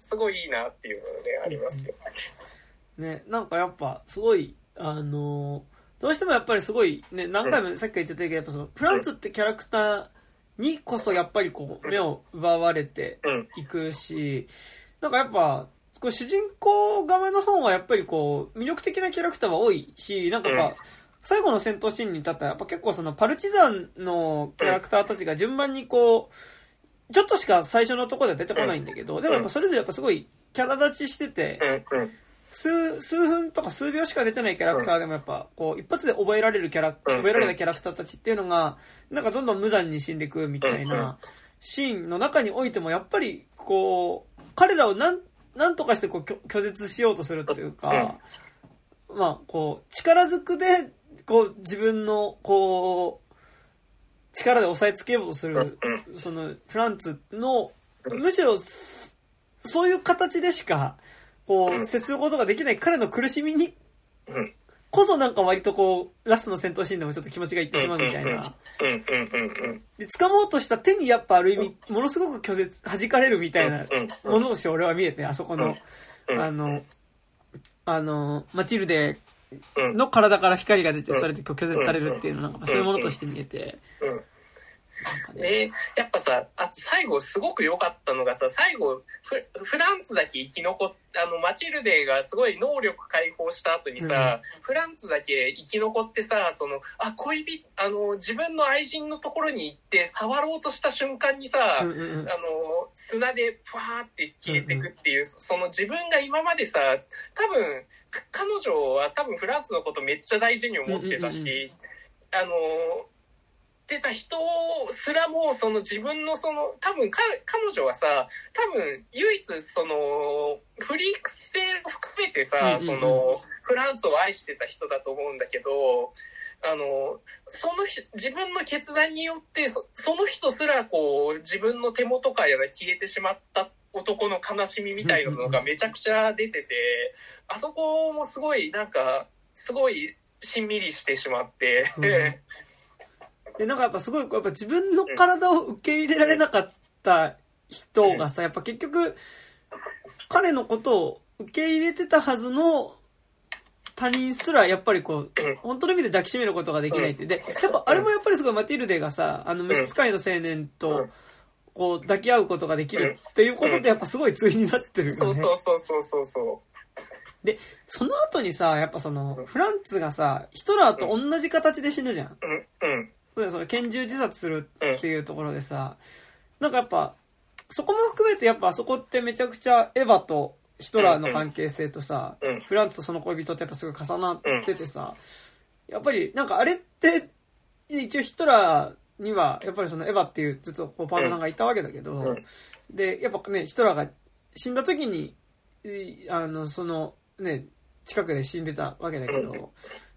すごいいいなっていうのね、ありますよ。ね、なんかやっぱすごい、あのーどうしてもやっぱりすごい、ね、何回もさっき言ってたけど、やっぱその、フランツってキャラクターにこそやっぱりこう、目を奪われてうん。いくし、なんかやっぱ、こう主人公側の方はやっぱりこう、魅力的なキャラクターは多いし、なんかやっうんぱ、最後の戦闘シーンに至ったら、やっぱ結構そのパルチザンのキャラクターたちが順番にこう、ちょっとしか最初のところでは出てこないんだけど、でもやっぱそれぞれやっぱすごいキャラ立ちしてて。数、数分とか数秒しか出てないキャラクターでもやっぱ、こう、一発で覚えられるキャラ、うん。覚えられたキャラクターたちっていうのが、なんかどんどん無残に死んでいくみたいなシーンの中においても、やっぱり、こう、彼らをなん、なんとかしてこう、拒拒絶しようとするっていうか、まあ、こう、力ずくで、こう、自分の、こう、力で押さえつけようとする、その、フランツの、むしろ、すそういう形でしか、こう、うん。接することができない彼の苦しみに、うん。こそなんか割とこう、ラストの戦闘シーンでもちょっと気持ちがいってしまうみたいな。で、掴もうとした手にやっぱある意味、ものすごく拒絶、弾かれるみたいなうん。ものとして俺は見えて、あそこの、うん。あの、あの、マティルデうん。の体から光が出て、うん。それで拒絶されるっていうのなん。かそういうものとして見えて、でやっぱさあと最後すごく良かったのがさ最後フフランツだけ生き残っあのマチルデがすごい能力解放した後にさ、フランツだけ生き残ってさそのあ恋人あの自分の愛人のところに行って触ろうとした瞬間にさ、うんうんうん。あの砂でふわーって消えてくっていう、その自分が今までさ多分か彼女は多分フランツのことめっちゃ大事に思ってたし、うんうんうん。あのってた人すらもその自分のその多分か彼女はさ多分唯一そのフリーク性を含めてさ、そのフランツを愛してた人だと思うんだけどあのその人自分の決断によってそその人すらこう自分の手元から消えてしまった男の悲しみみたいなのがめちゃくちゃ出ててあそこもすごいなんかすごいしんみりしてしまって。[laughs] うんで、なんかやっぱすごい、やっぱ自分の体を受け入れられなかった人がさ、やっぱ結局、彼のことを受け入れてたはずの他人すら、やっぱりこう、本当の意味で抱きしめることができないって。で、やっぱあれもやっぱりすごいマティルデがさ、あの、召使いの青年と、こう、抱き合うことができるっていうことで、やっぱすごい対になってるよね。そうそうそうそうそう。そその後にさ、やっぱその、フランツがさ、ヒトラーと同じ形で死ぬじゃん。う。うん。うん。そその拳銃自殺するっていうところでさ、なんかやっぱ、そこも含めてやっぱあそこってめちゃくちゃエヴァとヒトラーの関係性とさ、うん。フランツとその恋人ってやっぱすごい重なっててさ、やっぱりなんかあれって、一応ヒトラーにはやっぱりそのエヴァっていうずっとこうパートナーがいたわけだけど、うん。で、やっぱね、ヒトラーが死んだ時に、いあの、そのね、近くで死んでたわけだけど、うん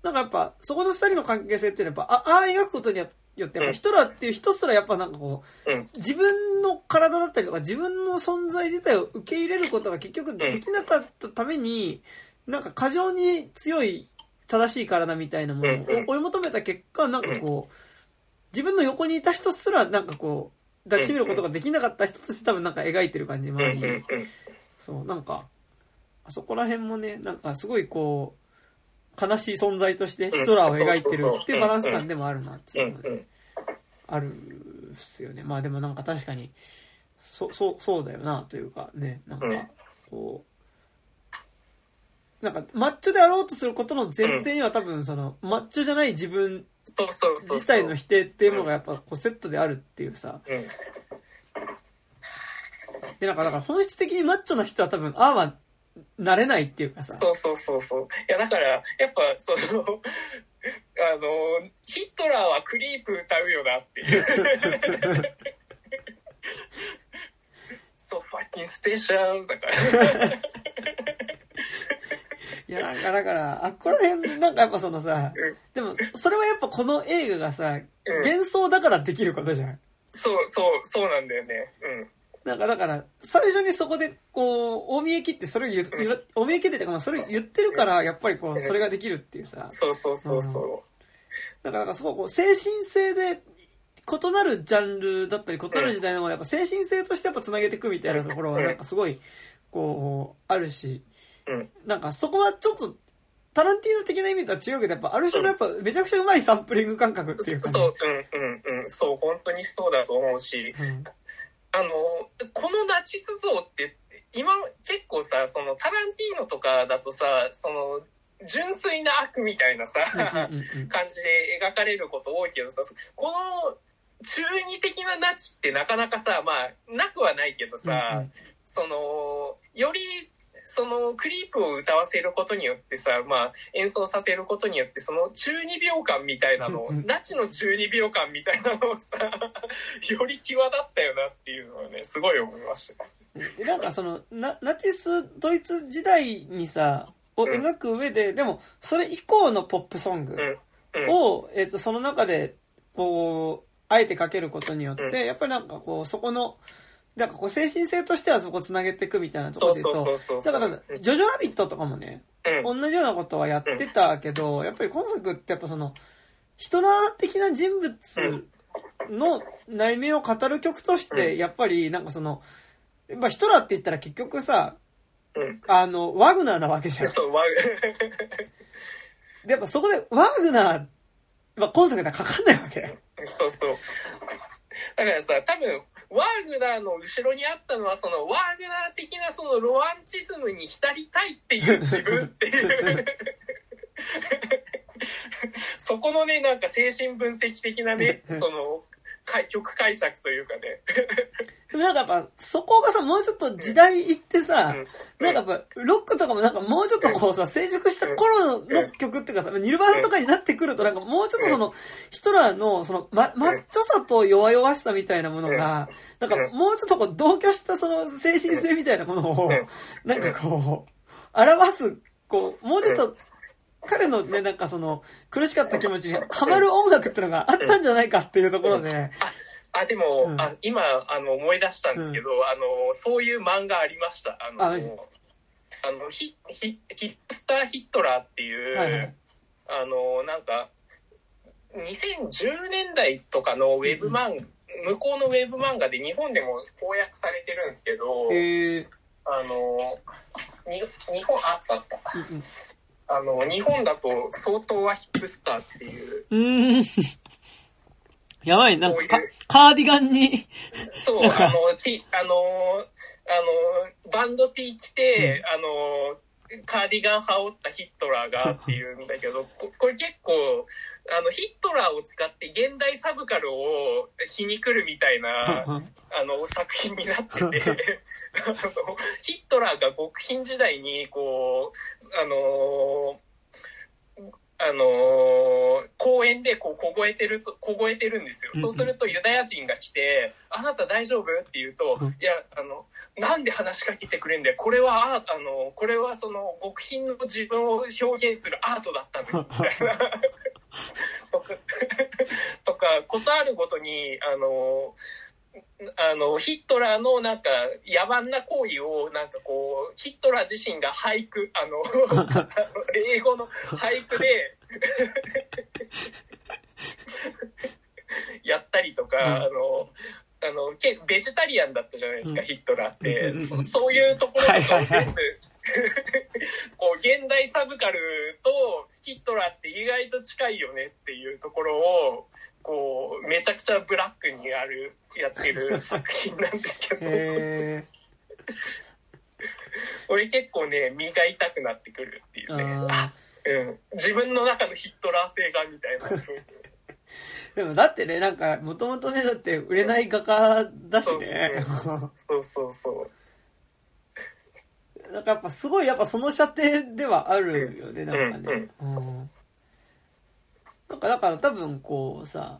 なんかやっぱ、そこの二人の関係性っていうのはやっぱ、あああ描くことによって、やっぱヒトラーっていう人すらやっぱなんかこう、うん。自分の体だったりとか自分の存在自体を受け入れることが結局できなかったために、なんか過剰に強い正しい体みたいなものをうん。追い求めた結果、なんかこう、自分の横にいた人すらなんかこう、抱きしめることができなかった人として多分なんか描いてる感じもあり、そう、なんか、あそこら辺もね、なんかすごいこう、悲しい存在としてヒトラーを描いてるっていうバランス感でもあるなってういうん。のがねうん。あるっすよね。まあでもなんか確かに、そ、そう、そうだよなというかね、なんかうん、こう、なんかマッチョであろうとすることの前提には多分その、マッチョじゃない自分自体の否定っていうものがやっぱこうセットであるっていうさ、うん。でなんかだから本質的にマッチョな人は多分、ああはなれないっていうかさ、そうそうそうそう。いやだからやっぱその [laughs] あのヒトラーはクリープ歌うよなっていう。[laughs] そうファッキンスペシャルだから。[laughs] いや、なんかだから、あっこら辺、なんかやっぱそのさ、うん。でも、それはやっぱこの映画がさ、うん。幻想だからできることじゃん。そうそうそうなんだよね。うんなんかだから、最初にそこで、こう、大見え切ってそれを言う、言わ大見え切ってっていうか、まあそれを言ってるから、やっぱりこう、それができるっていうさ。そうそうそうそだから、なんかすごいこう、精神性で、異なるジャンルだったり、異なる時代のものをやっぱ精神性としてやっぱ繋げていくみたいなところは、うんなん。かすごい、こう、あるし、なんかそこはちょっと、タランティーノ的な意味とは違うけど、やっぱある種のやっぱめちゃくちゃうまいサンプリング感覚っていうか、ね。そううんうんうん。そう本当にそうだと思うし。うんあのこのナチス像って今結構さそのタランティーノとかだとさその純粋な悪みたいなさ感じで描かれること多いけどさこの中二的なナチってなかなかさまあなくはないけどさ、そのよりそのクリープを歌わせることによってさ、まあ、演奏させることによってその中二秒間みたいなのをうんうん。ナチの中二秒間みたいなのをさ [laughs] より際立ったよなっていうのはねすごい思いました。ね。でなんかそのナナチスドイツ時代にさをうん。描く上で、でもそれ以降のポップソングうん。うん。を、えっとその中でこうあえてかけることによって、うん。やっぱりなんかこうそこのなんかこう精神性としてはそこ繋げていくみたいなところで言うと、だから、ジョジョラビットとかもね、うん。同じようなことはやってたけど、やっぱり今作ってやっぱその、ヒトラー的な人物の内面を語る曲として、やっぱりなんかその、やっぱヒトラーって言ったら結局さ、うん。あの、ワグナーなわけじゃん。そう、わ、[laughs] で、やっぱそこでワグナー、まあ、今作ではかかんないわけ。そうそう。だからさ、多分、ワーグナーの後ろにあったのは、その、ワーグナー的なそのロマンチスムに浸りたいっていう自分っていう。[laughs] そこのね、なんか精神分析的なね、[laughs] その、か曲解釈というかね。で [laughs] もなんかやっぱ、そこがさ、もうちょっと時代行ってさ、うん。なんかやっぱ、ロックとかもなんかもうちょっとこうさ、成熟した頃の曲っていうかさ、ニルバーナとかになってくるとなんかもうちょっとその、ヒトラーのその、ま、マッチョさと弱々しさみたいなものが、なんかもうちょっとこう同居したその精神性みたいなものを、なんかこう、表す、こう、もうちょっと、彼のね、なんかその、苦しかった気持ちにハマる音楽ってのがあったんじゃないかっていうところで、あ、でも、うん。あ今、あの、思い出したんですけど、あの、そういう漫画ありました。あの、あの、ヒヒヒップスター・ヒットラーっていう、はいはい。あの、なんか、2010年代とかのウェブ漫画、向こうのウェブ漫画で日本でも翻訳されてるんですけど、あの、に日本、あったあった。うんあの、日本だと相当はヒップスターっていう、うん。やばい、なんかカーディガンに、そう、あの、T、あの、あの、バンド T 着て、あの、カーディガン羽織ったヒットラーがっていうんだけど、[laughs] ここれ結構、あの、ヒットラーを使って現代サブカルを皮肉るみたいな、[laughs] あの、作品になってて、[laughs] ヒットラーが極貧時代に、こう、あのあのー公園でこう凍えてると、凍えてるんですよ。そうするとユダヤ人が来て、あなた大丈夫？って言うと、うんいや、あの、なんで話しかけてくれんだよ。これは、ああの、これはその極貧の自分を表現するアートだったんだ、みたいな。とか、とか、ことあるごとに、あの、あの、ヒットラーのなんか野蛮な行為をなんかこう、ヒットラー自身が俳句、あの、英語の俳句で [laughs] やったりとか、うん。あの、あの、けベジタリアンだったじゃないですか、うん。ヒットラーって、うんうんうんそ。そういうところとかを全部、はいはいはい。[laughs] こう、現代サブカルとヒットラーって意外と近いよねっていうところを、こう、めちゃくちゃブラックにある、やってる作品なんですけど、へ俺結構ね、身が痛くなってくるっていーうね。あうん。自分の中のヒットラー性がみたいな。ー [laughs] でもだってね、なんか、もともとね、だって売れない画家だしね。そうそうそう。なんかやっぱすごい、やっぱその射程ではあるよね、なんかね。うん。なんかだから多分こうさ、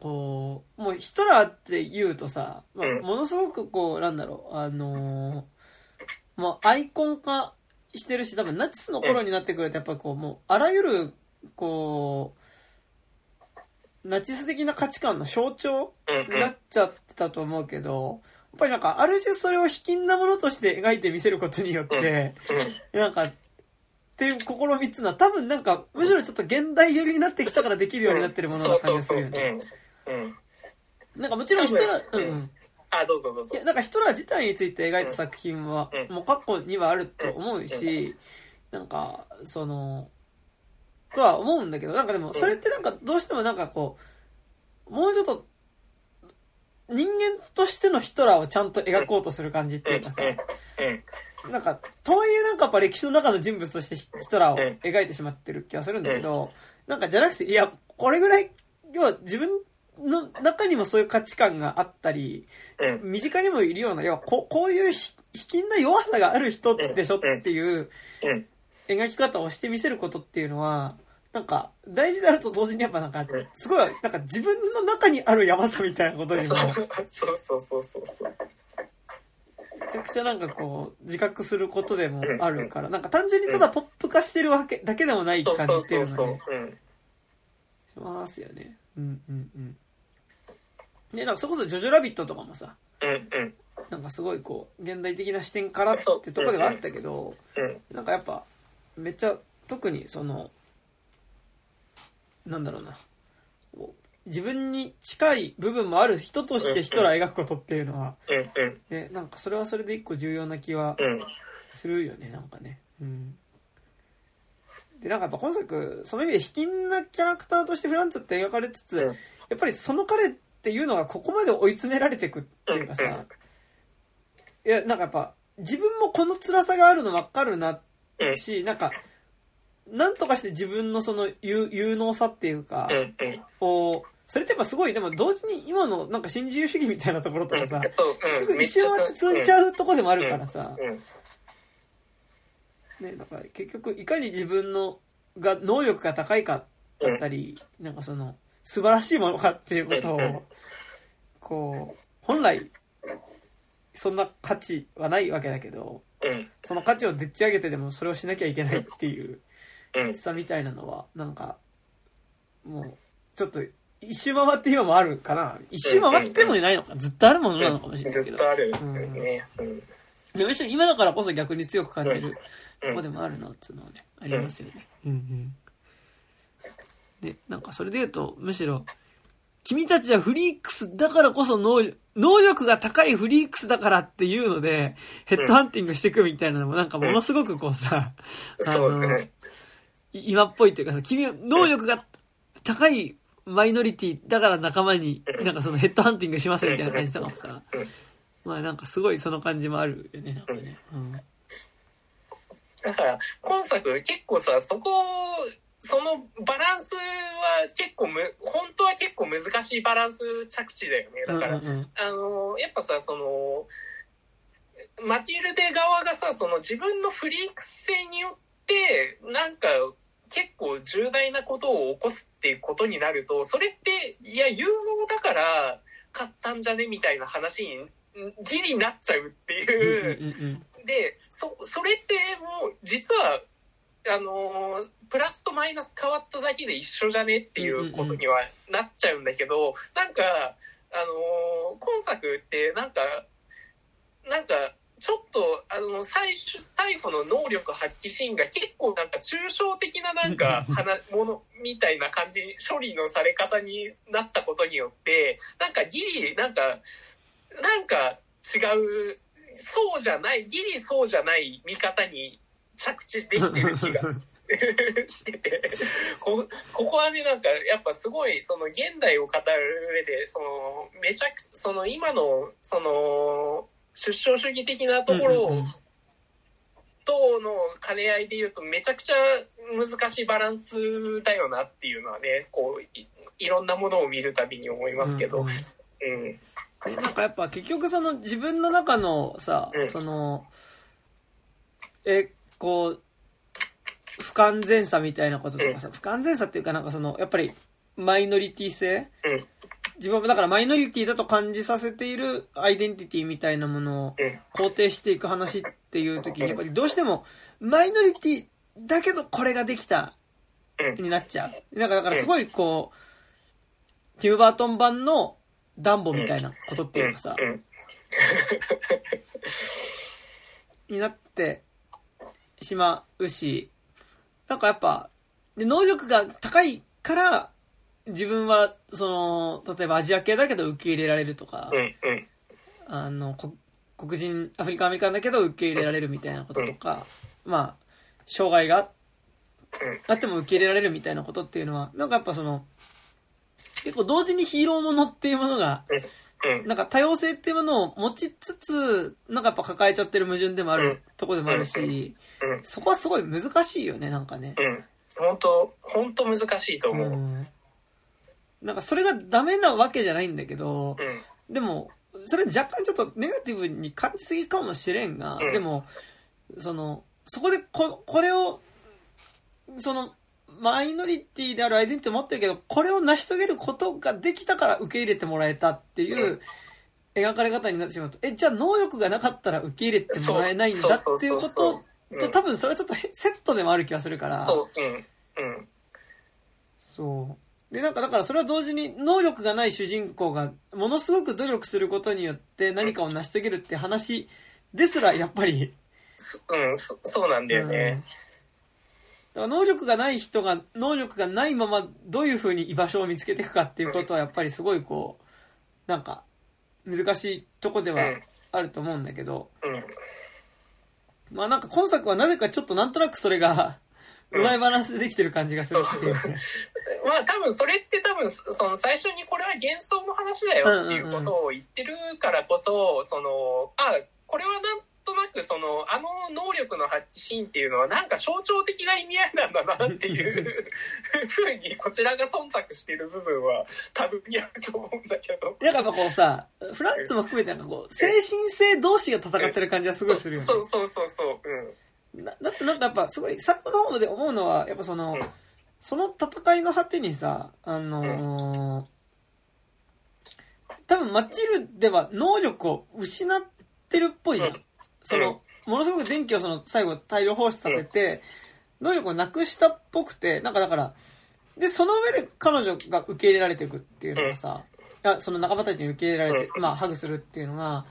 こう、もうヒトラーって言うとさ、まあうん。ものすごくこう、なんだろう、あのーもうアイコン化してるし、多分ナチスの頃になってくるとやっぱりこう、もうあらゆる、こう、ナチス的な価値観の象徴。になっちゃってたと思うけど、やっぱりなんかある種それを卑近なものとして描いてみせることによって、なんか、っていう試みっつうのは多分なんか、むしろちょっと現代寄りになってきたからできるようになってるものな感じがするよね。うん。うん。なんかもちろんヒトラー、うんうん。あ、どうぞどうぞいや、。なんかヒトラー自体について描いた作品はう、んもう過去にはあると思うし、なんか、その、とは思うんだけど、なんかでも、それってなんかどうしてもなんかこう、もうちょっと、人間としてのヒトラーをちゃんと描こうとする感じっていうかさ、うん。なんか、とはいえなんかやっぱ歴史の中の人物としてヒヒトラーを描いてしまってる気がするんだけど、なんかじゃなくて、いや、これぐらい、要は自分の中にもそういう価値観があったり、うん。身近にもいるような、要はここういうひ卑近な弱さがある人でしょっていううん。描き方をしてみせることっていうのは、なんか大事であると同時にやっぱなんかん、すごい、なんか自分の中にあるやばさみたいなことにも、めそうそうそうそうそう。ちゃくちゃなんかこう、自覚することでもあるから、なんか単純にただポップ化してるわけだけでもない感じっていそううのがね。しますよね。うんうんうん。ね、なんかそれこそジョジョラビットとかもさ。なんかすごいこう現代的な視点からってとこではあったけど、うんなんかやっぱめっちゃ特にそのなんだろうな自分に近い部分もある人としてヒトラー描くことっていうのは、ね、なんかそれはそれで一個重要な気はうん。するよねなんかね。うん。でなんかやっぱ今作その意味で卑近なキャラクターとしてフランツって描かれつつ、うん。やっぱりその彼っていうのがここまで追い詰められていくっていうかさ、いやなんかやっぱ自分もこの辛さがあるの分かるなうん。し、なんかなんとかして自分のその有有能さっていうか、をそれってやっぱすごいでも同時に今のなんか新自由主義みたいなところとかさ、そううん一瞬は通じちゃうとこでもあるからさ、うんね、なんか結局いかに自分のが能力が高いかだったり、なんかその素晴らしいものかっていうことうんをこう本来そんな価値はないわけだけどうん。その価値をでっち上げてでもそれをしなきゃいけないっていううん。きつさみたいなのはなんかもうちょっと一周回って今もあるかな？一周回ってもいないのか？ずっとあるものなのかもしれないずけど。っとあるねうん。でむしろ今だからこそ逆に強く感じるうん。とこでもあるなっていうのはね、ありますよね。うん。うん。で、なんかそれで言うと、むしろ、君たちはフリークスだからこそ能力、能力が高いフリークスだからっていうので、ヘッドハンティングしていくみたいなのもなんかものすごくこうさ、あの、今っぽいっていうかさ、君は能力が高いマイノリティだから仲間に、なんかそのヘッドハンティングしますみたいな感じとかもさ。うん、まあなんかすごいその感じもあるよね、なんかね。うん。だから今作結構さそこそのバランスは結構む本当は結構難しいバランス着地だよね。だから、うんうん。うんあのやっぱさそのマティルデ側がさその自分のフリークス性によってなんか結構重大なことを起こすっていうことになるとそれっていや有能だから買ったんじゃねみたいな話にんギリなっちゃうっていう。でそそれってもう実はあのープラスとマイナス変わっただけで一緒じゃねっていうことにはなっちゃうんだけど、なんかあのー今作ってなんかなんかちょっとあの最初最後の能力発揮シーンが結構なんか抽象的ななんか話ものみたいな感じに処理のされ方になったことによってなんかギリなんかなんか違うそうじゃないギリそうじゃない見方に着地できてる気がしててこここはねなんかやっぱすごいその現代を語る上でそのめちゃくその今のその出生主義的なところとの兼ね合いで言うとめちゃくちゃ難しいバランスだよなっていうのはねこういいろんなものを見るたびに思いますけど、うんうん。うん。でなんかやっぱ結局その自分の中のさ、うん。そのえこう不完全さみたいなこととかさ、不完全さっていうかなんかそのやっぱりマイノリティ性うん自分もだからマイノリティだと感じさせているアイデンティティみたいなものをうん肯定していく話っていう時にやっぱりどうしてもマイノリティだけどこれができたうんになっちゃう。なんかだからすごいこう、ティム・バートン版のダンボみたいなことっていうかさ、うん。になってしまうし、なんかやっぱ、で能力が高いから、自分は、その、例えばアジア系だけど受け入れられるとか、うんうん。あの、こ黒人、アフリカアメリカンだけど受け入れられるみたいなこととか、まあ、障害があっても受け入れられるみたいなことっていうのは、なんかやっぱその、結構同時にヒーローものっていうものが、うんなんか多様性っていうものを持ちつつ、なんかやっぱ抱えちゃってる矛盾でもあるうん。とこでもあるし、うんそこはすごい難しいよね、なんかね。うん。本当本当難しいと思う。うんうんなんかそれがダメなわけじゃないんだけど、でも、それ若干ちょっとネガティブに感じすぎかもしれんが、うん。でも、その、そこでこ、これを、その、マイノリティであるアイデンティティを持ってるけど、これを成し遂げることができたから受け入れてもらえたっていう描かれ方になってしまうと、え、じゃあ能力がなかったら受け入れてもらえないんだっていうことと、多分それはちょっとへセットでもある気がするから、そううんうん。そう。で、なんかだからそれは同時に能力がない主人公がものすごく努力することによって何かを成し遂げるって話ですらやっぱり、うん、そそうなんだよね。だから能力がない人が能力がないままどういう風に居場所を見つけていくかっていうことはやっぱりすごいこう、なんか難しいとこではあると思うんだけど、うん。まあなんか今作はなぜかちょっとなんとなくそれが、う [laughs] まいバランスでできてる感じがするっていうね。まあ多分それって多分その最初にこれは幻想の話だよっていうことを言ってるからこそ、その、あ、これはなんとなくその、あの能力の発揮シーンっていうのはなんか象徴的な意味合いなんだなっていう [laughs] ふうにこちらが忖度してる部分は多分にあると思うんだけど。なんかやっぱこうさ、フランツも含めてなんかこう、精神性同士が戦ってる感じがすごいするよね。そうそうそうそう。うん。だだってなんかやっぱすごい最後の方で思うのはやっぱその、うんその戦いの果てにさあのー多分マチルでは能力を失ってるっぽいじゃん、うん。そのものすごく電気をその最後大量放出させて、能力をなくしたっぽくてなんかだからでその上で彼女が受け入れられていくっていうのがさ、あその仲間たちに受け入れられて、うん。まあハグするっていうのが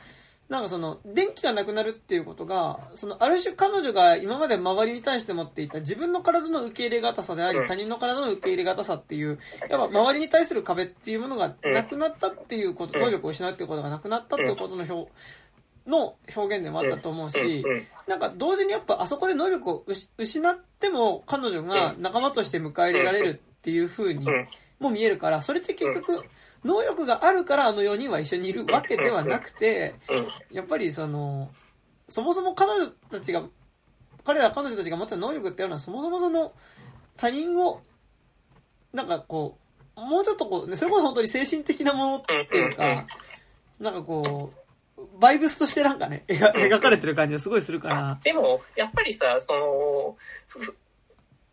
なんかその電気がなくなるっていうことがそのある種彼女が今まで周りに対して持っていた自分の体の受け入れがたさでありうん。他人の体の受け入れがたさっていうやっぱ周りに対する壁っていうものがなくなったっていうことうん。能力を失うっていうことがなくなったっていうことの表の表現でもあったと思うしなんか同時にやっぱあそこで能力を失失っても彼女が仲間として迎え入れられるっていう風にうん。も見えるからそれって結局能力があるからあの4人は一緒にいるわけではなくてうん。やっぱりそのそもそも彼女たちが彼ら彼女たちが持ってる能力っていうのはそもそもその他人をなんかこうもうちょっとこう、ね、それこそ本当に精神的なものっていうかなんかこうバイブスとしてなんかね [laughs] 描描かれてる感じがすごいするから。でもやっぱりさその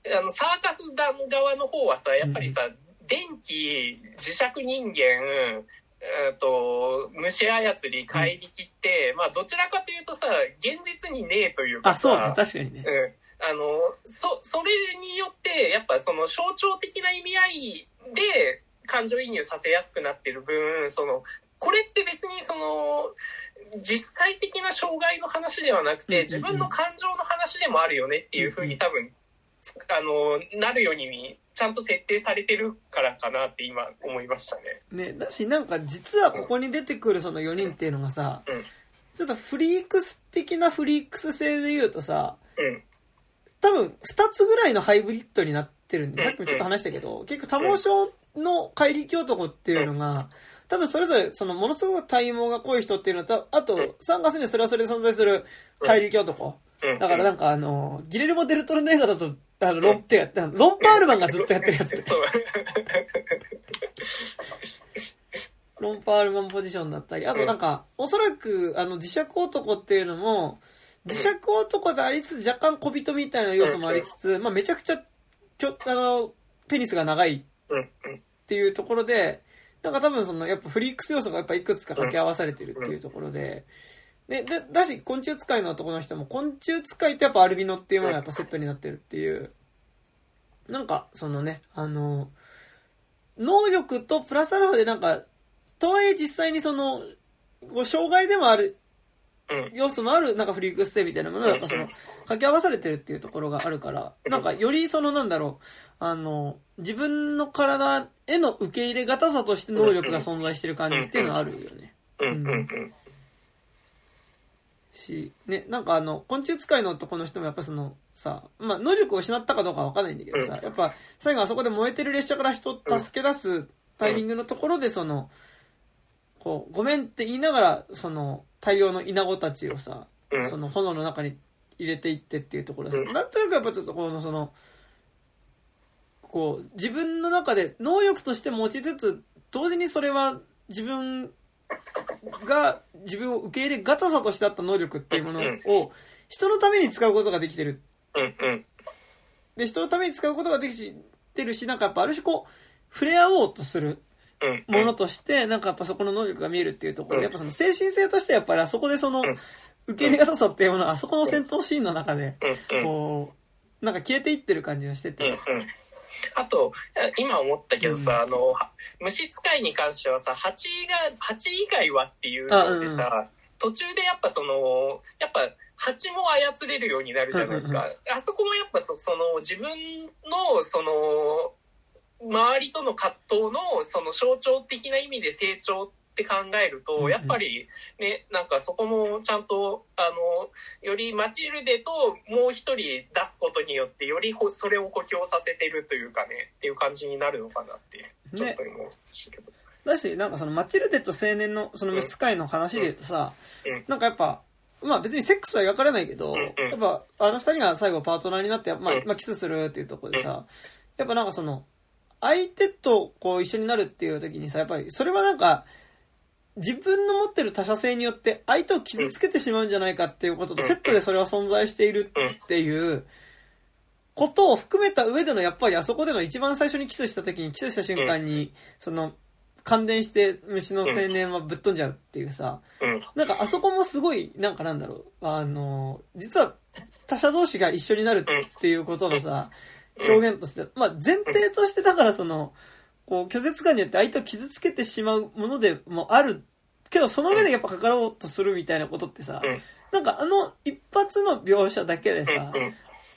あのサーカス団側の方はさやっぱりさ、電気磁石人間えーと虫操り怪力って、まあどちらかというとさ現実にねえというかさあそうね。確かにね。うん、あのそそれによってやっぱその象徴的な意味合いで感情移入させやすくなってる分そのこれって別にその実際的な障害の話ではなくうんうんうん。て自分の感情の話でもあるよねっていうふうに多分あのなるようにちゃんと設定されてるからかなって今思いましたね。ねだしなんか実はここに出てくるその4人っていうのがさうん。ちょっとフリークス的なフリークス性で言うとさうん。多分2つぐらいのハイブリッドになってるんで、さっきもちょっと話したけど、結局多毛症の怪力男っていうのが、多分それぞれ、そのものすごく体毛が濃い人っていうのと、あと、3月にそれはそれで存在する怪力男。うん。だからなんかあの、ギレルモ・デルトロの映画だと、あの、ロン、てか、ロンパールマンがずっとやってるやつ。で。[laughs] そう。ロンパールマンポジションだったり、あとなんか、おそらく、あの、磁石男っていうのも、磁石男でありつつ、若干小人みたいな要素もありつつ、まあ、めちゃくちゃ、きょ、あの、ペニスが長いっていうところで、なんか多分その、やっぱフリークス要素がやっぱいくつか掛け合わされてるっていうところで、で、で、だし、昆虫使いの男の人も、昆虫使いってやっぱアルビノっていうものがやっぱセットになってるっていう、なんか、そのね、あの、能力とプラスアルファでなんか、とはいえ実際にその、こう障害でもあるうん。要素もあるなんかフリークス性みたいなものがなんかその掛け合わされてるっていうところがあるからなんかよりそのなんだろうあの自分の体への受け入れがたさとして能力が存在してる感じっていうのはあるよね。うんしねなんかあの昆虫使いの男の人もやっぱそのさまあ能力を失ったかどうかは分かんないんだけどさやっぱ最後あそこで燃えてる列車から人を助け出すタイミングのところでそのこうごめんって言いながらその大量のイナゴたちをさうん。その炎の中に入れていってっていうところで、うん。なんとなくやっぱちょっとこのそのこう自分の中で能力として持ちつつ同時にそれは自分が自分を受け入れがたさとしてあった能力っていうものうんを人のために使うことができてる。で人のために使うことができてるしなんかやっぱある種こう触れ合おうとするうんものとしてなんかやっぱそこの能力が見えるっていうところ。でやっぱその精神性としてやっぱりあそこでそのうん。受け入れがたさっていうものはあそこの戦闘シーンの中でこうなんか消えていってる感じがしてうんてあと、今思ったけどさ、あの、虫使いに関してはさ、蜂が、蜂以外はっていうのでさ、途中でやっぱその、やっぱ、蜂も操れるようになるじゃないですか。あそこもやっぱそその自分のその周りとの葛藤のその象徴的な意味で成長って考えると、やっぱりね、なんかそこもちゃんと、あの、よりマチルデともう一人出すことによって、よりそれを補強させてるというかね、っていう感じになるのかなって、ちょっと思いましたけど。ねだし、なんかそのマチルデと青年のその召使いの話で言うとさ、なんかやっぱ、まあ別にセックスは描かれないけど、やっぱあの二人が最後パートナーになって、まあ、まあキスするっていうところでさ、やっぱなんかその、相手とこう一緒になるっていう時にさ、やっぱりそれはなんか、自分の持ってる他者性によって相手を傷つけてしまうんじゃないかっていうこととセットでそれは存在しているっていうことを含めた上でのやっぱりあそこでの一番最初にキスした時にキスした瞬間にその感電して虫の青年はぶっ飛んじゃうっていうさ、なんかあそこもすごい、なんかなんだろう、あの、実は他者同士が一緒になるっていうことのさ、表現として、まあ前提としてだからその、こう拒絶感によって相手を傷つけてしまうものでもあるけど、その上でやっぱかかろうとするみたいなことってさ、なんかあの一発の描写だけでさ、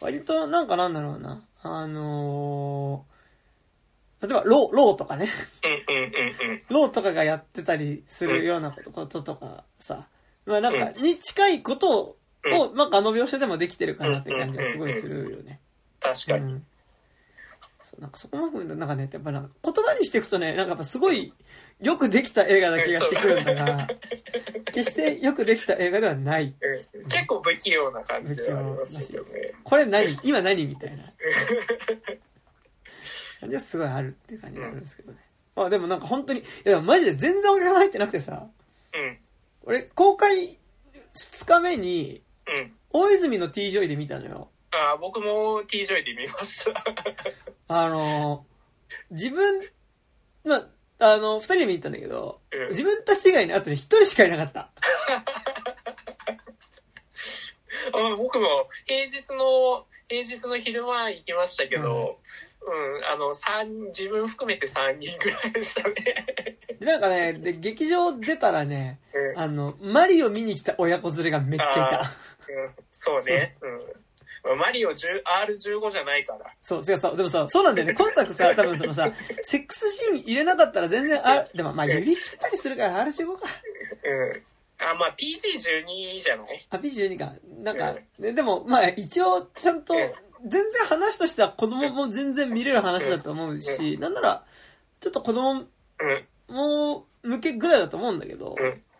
割となんかなんだろうな、あのー例えば、ロー、ローとかね。ローとかがやってたりするようなこととかさ、まあなんか、に近いことを、を、なん。かあの描写でもできてるかなって感じがすごいするよね。確かに。うん、なんかそこも含めて、なんかね、やっぱな言葉にしていくとね、なんかやっぱすごいよくできた映画な気がしてくるんだが、[laughs] 決してよくできた映画ではない。うん、結構不器用な感じでありますよね。これ何？今何みたいな。感じはすごいあるっていう感じがあるんですけどね。まあでもなんか本当に、いやマジで全然お客さん入ってなくてさ、うん。俺公開2日目に、うん。大泉の T ジョイで見たのよ。ああ、僕も T ジョイで見ました。あの自分、まあ、あの、二人で見に行ったんだけど、うん、自分たち以外にあとに一人しかいなかった。あ僕も平日の、平日の昼間行きましたけど、うん、あの、三、自分含めて3人ぐらいでしたね。で、なんかね、で、劇場出たらね、うん、あの、マリオ見に来た親子連れがめっちゃいた。うん、そうね。うん。マリオ R15 じゃないから。そう、違う、そう、でもさ、そうなんだよね。今作さ、多分そのさ、[laughs] セックスシーン入れなかったら全然、あ、でもまあ、指切ったりするから R15 か。うん。あ、まあ PG12 じゃない？あ、PG12 か。なんか、うん、でも、まあ一応ちゃんと、全然話としては子供も全然見れる話だと思うし、なんなら、ちょっと子供も向けぐらいだと思うんだけど、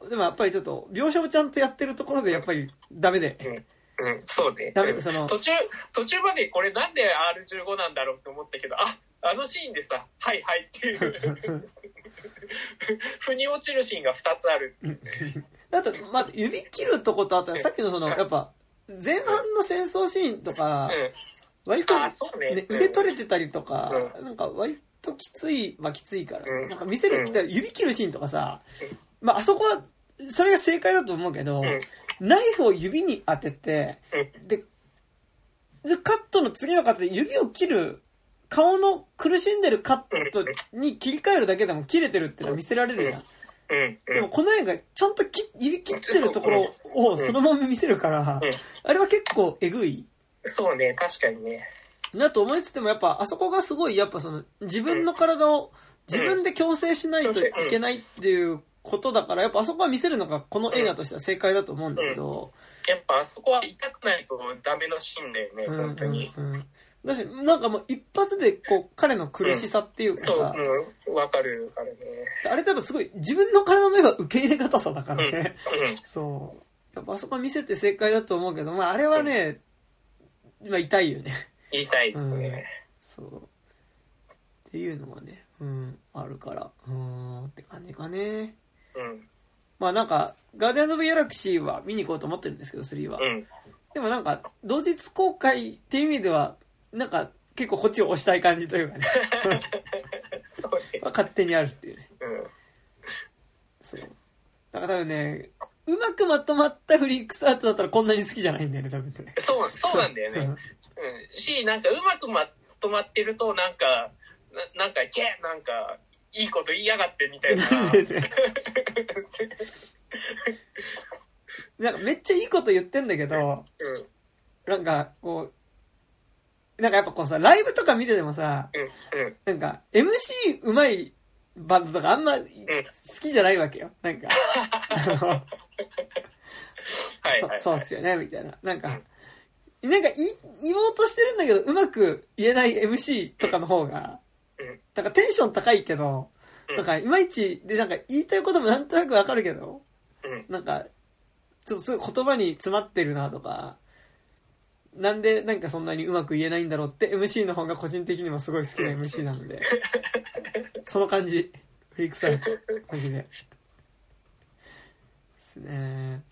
でもやっぱりちょっと、描写をちゃんとやってるところでやっぱりダメで。うん、そうね。ダメで、その、途中、途中までこれなんで R15 なんだろうって思ったけど、あ、あのシーンでさ、はいはいっていう、[laughs] 腑に落ちるシーンが2つある [laughs] だと、まあ、指切るとことあとさっきのその、やっぱ、前半の戦争シーンとか、割と、ね、腕取れてたりとか、なんか割ときついはきついから、なんか見せる、指切るシーンとかさ、まああそこは、それが正解だと思うけど、ナイフを指に当てて、で、で、カットの次のカットで指を切る、顔の苦しんでるカットに切り替えるだけでも切れてるっていうのは見せられるじゃん。でもこの映画ちゃんと指切ってるところをそのまま見せるから、あれは結構えぐい。そうね、確かにね。なと思いつつもやっぱあそこがすごいやっぱその自分の体を自分で矯正しないといけないっていうことだからやっぱあそこは見せるのがこの映画としては正解だと思うんだけど、やっぱあそこは痛くないとダメのシーンだよね、本当に。うんうんだし、なんかもう一発でこう、彼の苦しさっていうかさ、うん、わ、うん、かるからね。あれ多分すごい、自分の体の絵が受け入れ方さだからね。うん、そう。やっぱあそこ見せて正解だと思うけど、まああれはね、まあ痛いよね。痛いですね、そう。っていうのはね、うん、あるから、うん、って感じかね。うん。まあなんか、ガーデンズ・オブ・ギャラクシーは見に行こうと思ってるんですけど、3は。うん。でもなんか、同日公開っていう意味では、なんか結構こっちを押したい感じというかね。[laughs] そうね、まあ、勝手にあるっていうね、うん、そう。だから多分ねうまくまとまったフリックスアートだったらこんなに好きじゃないんだよね多分ね。そうそうなんだよね、うん、しなんかうまくま止まってると、なんか、ななんか、けなんか、いいこと言いやがってみたいな。[laughs] [laughs] なんかめっちゃいいこと言ってんだけど、うん、なんかこう、なんかやっぱこうさ、ライブとか見ててもさ、うん、うん。なんか MC うまいバンドとかあんま好きじゃないわけよ。なんか。[laughs] そそうっすよね、みたいな。なんか、なんか言おうとしてるんだけど、うまく言えない MC とかの方が、うん、なんかテンション高いけど、うんなんかいまいち、で、なんか言いたいこともなんとなくわかるけど、うん、なんか、ちょっとすごい言葉に詰まってるなとか、なんでなんかそんなにうまく言えないんだろうって MC の方が個人的にもすごい好きな MC なので、その感じ、フリークサイト、マジで。ですね。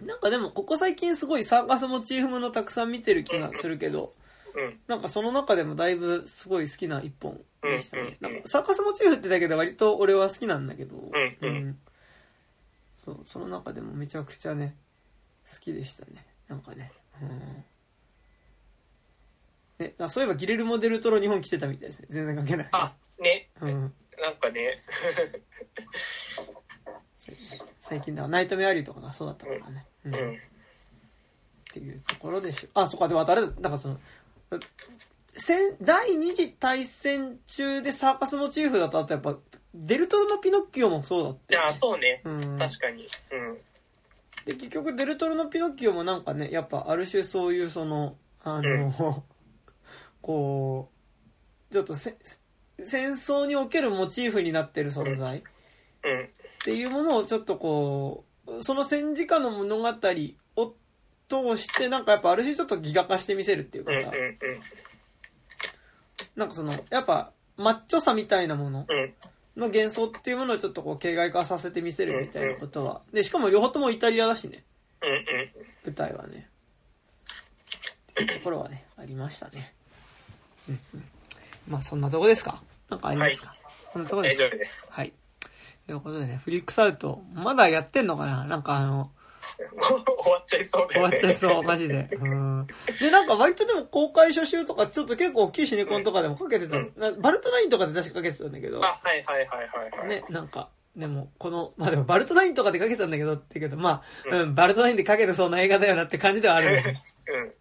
なんかでもここ最近すごいサーカスモチーフものたくさん見てる気がするけど、うん。なんかその中でもだいぶすごい好きな一本でしたね。うんなんかサーカスモチーフってだけで割と俺は好きなんだけど、んうんそう、その中でもめちゃくちゃね、好きでしたね。なんかね。うんね、あそういえばギレルモ・デルトロ日本来てたみたいですね。全然関係ない。あ、ね、うん、なんかね、[laughs] 最近だ、ナイトメアリーとかがそうだったからね。ううんん。っていうところでしょ。あ、そっか、でもあとあれだ、なんかその、戦第二次大戦中でサーカスモチーフだと、あとやっぱ、デルトロのピノッキオもそうだっいや、そうね。うん。確かに。うん。で、結局デルトロのピノッキオもなんかね、やっぱある種そういうその、あの、[laughs] こう、ちょっとせ戦争におけるモチーフになってる存在っうん。ていうものをちょっとこう、その戦時下の物語を通してなんかやっぱある種ちょっとギガ化してみせるっていうか。さ、うん。なんかその、やっぱマッチョさみたいなものうん。の幻想っていうものをちょっとこう形骸化させてみせるみたいなことは。で、しかも両方ともイタリアだしね。舞台はね。っていうところはね、ありましたね。うんうん。まあそんなとこですか？なんかありますか、こんなとこですか大丈夫です。はい。ということでね、フリックスアウト、まだやってんのかな？なんかあの、終わっちゃいそうだ終よね。わっちゃいそう、マジで。うん。で、なんか割とでも公開初週とか、ちょっと結構大きいシネコンとかでもかけてた。うんなバルトナインとかで確かかけてたんだけど、あ、はいはいはいはいはい。ね、なんか、でも、この、まあでもバルトナインとかでかけてたんだけどって言うけど、まあ、うんうん、バルトナインでかけてそうな映画だよなって感じではあるんだけどうん。[laughs] っ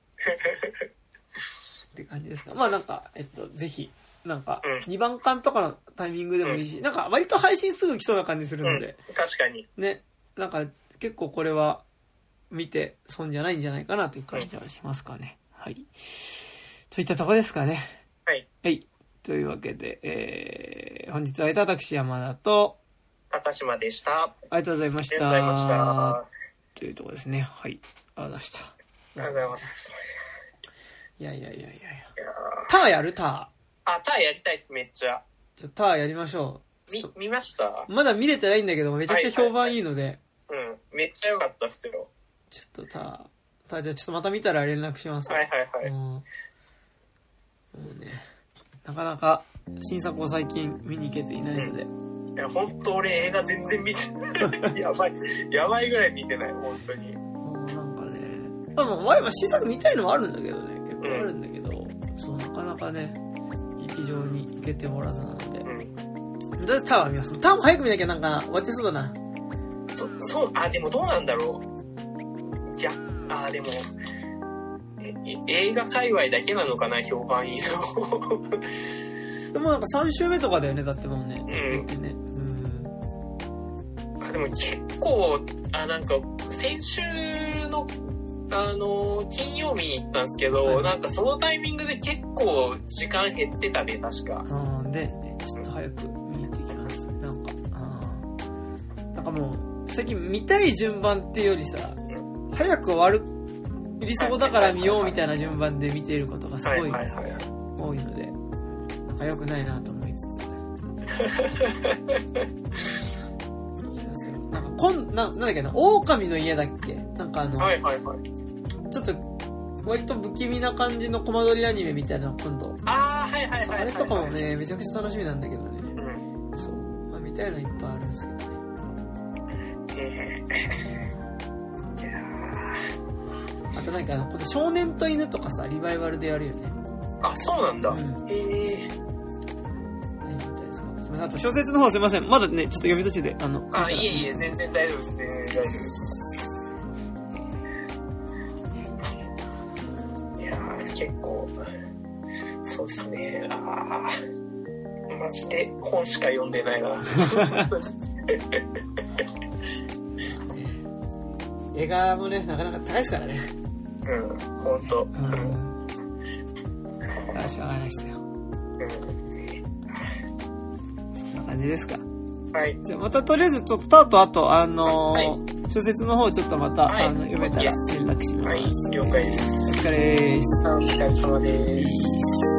て感じですか。まあなんか、えっと、ぜひ、なんかう、2番館とかのタイミングでもいいし、なんか割と配信すぐ来そうな感じするうんので、。確かに。ね、なんか結構これは見て損じゃないんじゃないかなという感じはしますかね。はい。といったとこですかね。はい。はい。というわけで、えー、本日は会えた私山田と、高島でした。あありがとうございました。りがとうございました。あというところですね。はい。ありがとうございました。りがとうございます。いやいやいやいやいや。ターやるターあ、ターやりたいっす、めっちゃ。ー。ちょターやりましょう。ちょっ、とみ見ました？まだ見れてないんだけど、めちゃくちゃ評判いいので、うん。めっちゃ良かったっすよ。ちょっとター、ターじゃあちょっとまた見たら連絡します。はいはいはい。もうもうね、なかなか新作を最近見に行けていないので、いや、本当俺映画全然見てない。[laughs] やばい。やばいぐらい見てない、本当に。もうなんかね、まあまあ前は新作見たいのはあるんだけどね、結構あるんだけど、そう、なかなかね、劇場に行けておらずなので、うん。タワー見ます。タワーも早く見なきゃなんか終わっちゃいそうだな。そ、そう、あ、でもどうなんだろう。いや、あ、でも、ええ映画界隈だけなのかな、評判いいの。でもなんか3週目とかだよね、だってもうね。ん言ってね。うん。あでも結構、あ、なんか、先週の、あの、金曜日に行ったんですけど、はいなんかそのタイミングで結構時間減ってたね、確か。あーで、ね、ちょっと早く見に行ってきます。なんか、あーなんかもう、最近見たい順番っていうよりさ、早く終わる、理想だから見ようみたいな順番で見ていることがすごはい。多いので、なんか良くないなと思いつつ。[laughs] なんかこんな、なんだっけな、狼の家だっけ？なんかあの、はいはいはい。ちょっと、割と不気味な感じのコマ撮りアニメみたいなの今度。あー、はいはいはいはい。あれとかも。ね、めちゃくちゃ楽しみなんだけどね。うん。そう。まあ、見たいのいっぱいあるんですけどね。あとなんかあの、少年と犬とかさ、リバイバルでやるよね。あ、そうなんだ。うんへえ。すみません、あと小説の方すいません。まだね、ちょっと読み途中で、あの。あ、いえいえ、全然大丈夫です。全然大丈夫です。いやー、結構、そうですね。あー、マジで本しか読んでないな。[laughs] 映画もね、なかなか高いですからね。うん、ほんと。ううん。ん。あしょうがないですよ。そんな感じですか。はい。じゃあまたとりあえずちょっとあとあと、あのーはい小説の方ちょっとまた、はいあの、読めたら連絡します。はい、了解です。お疲れです。お疲れ様です。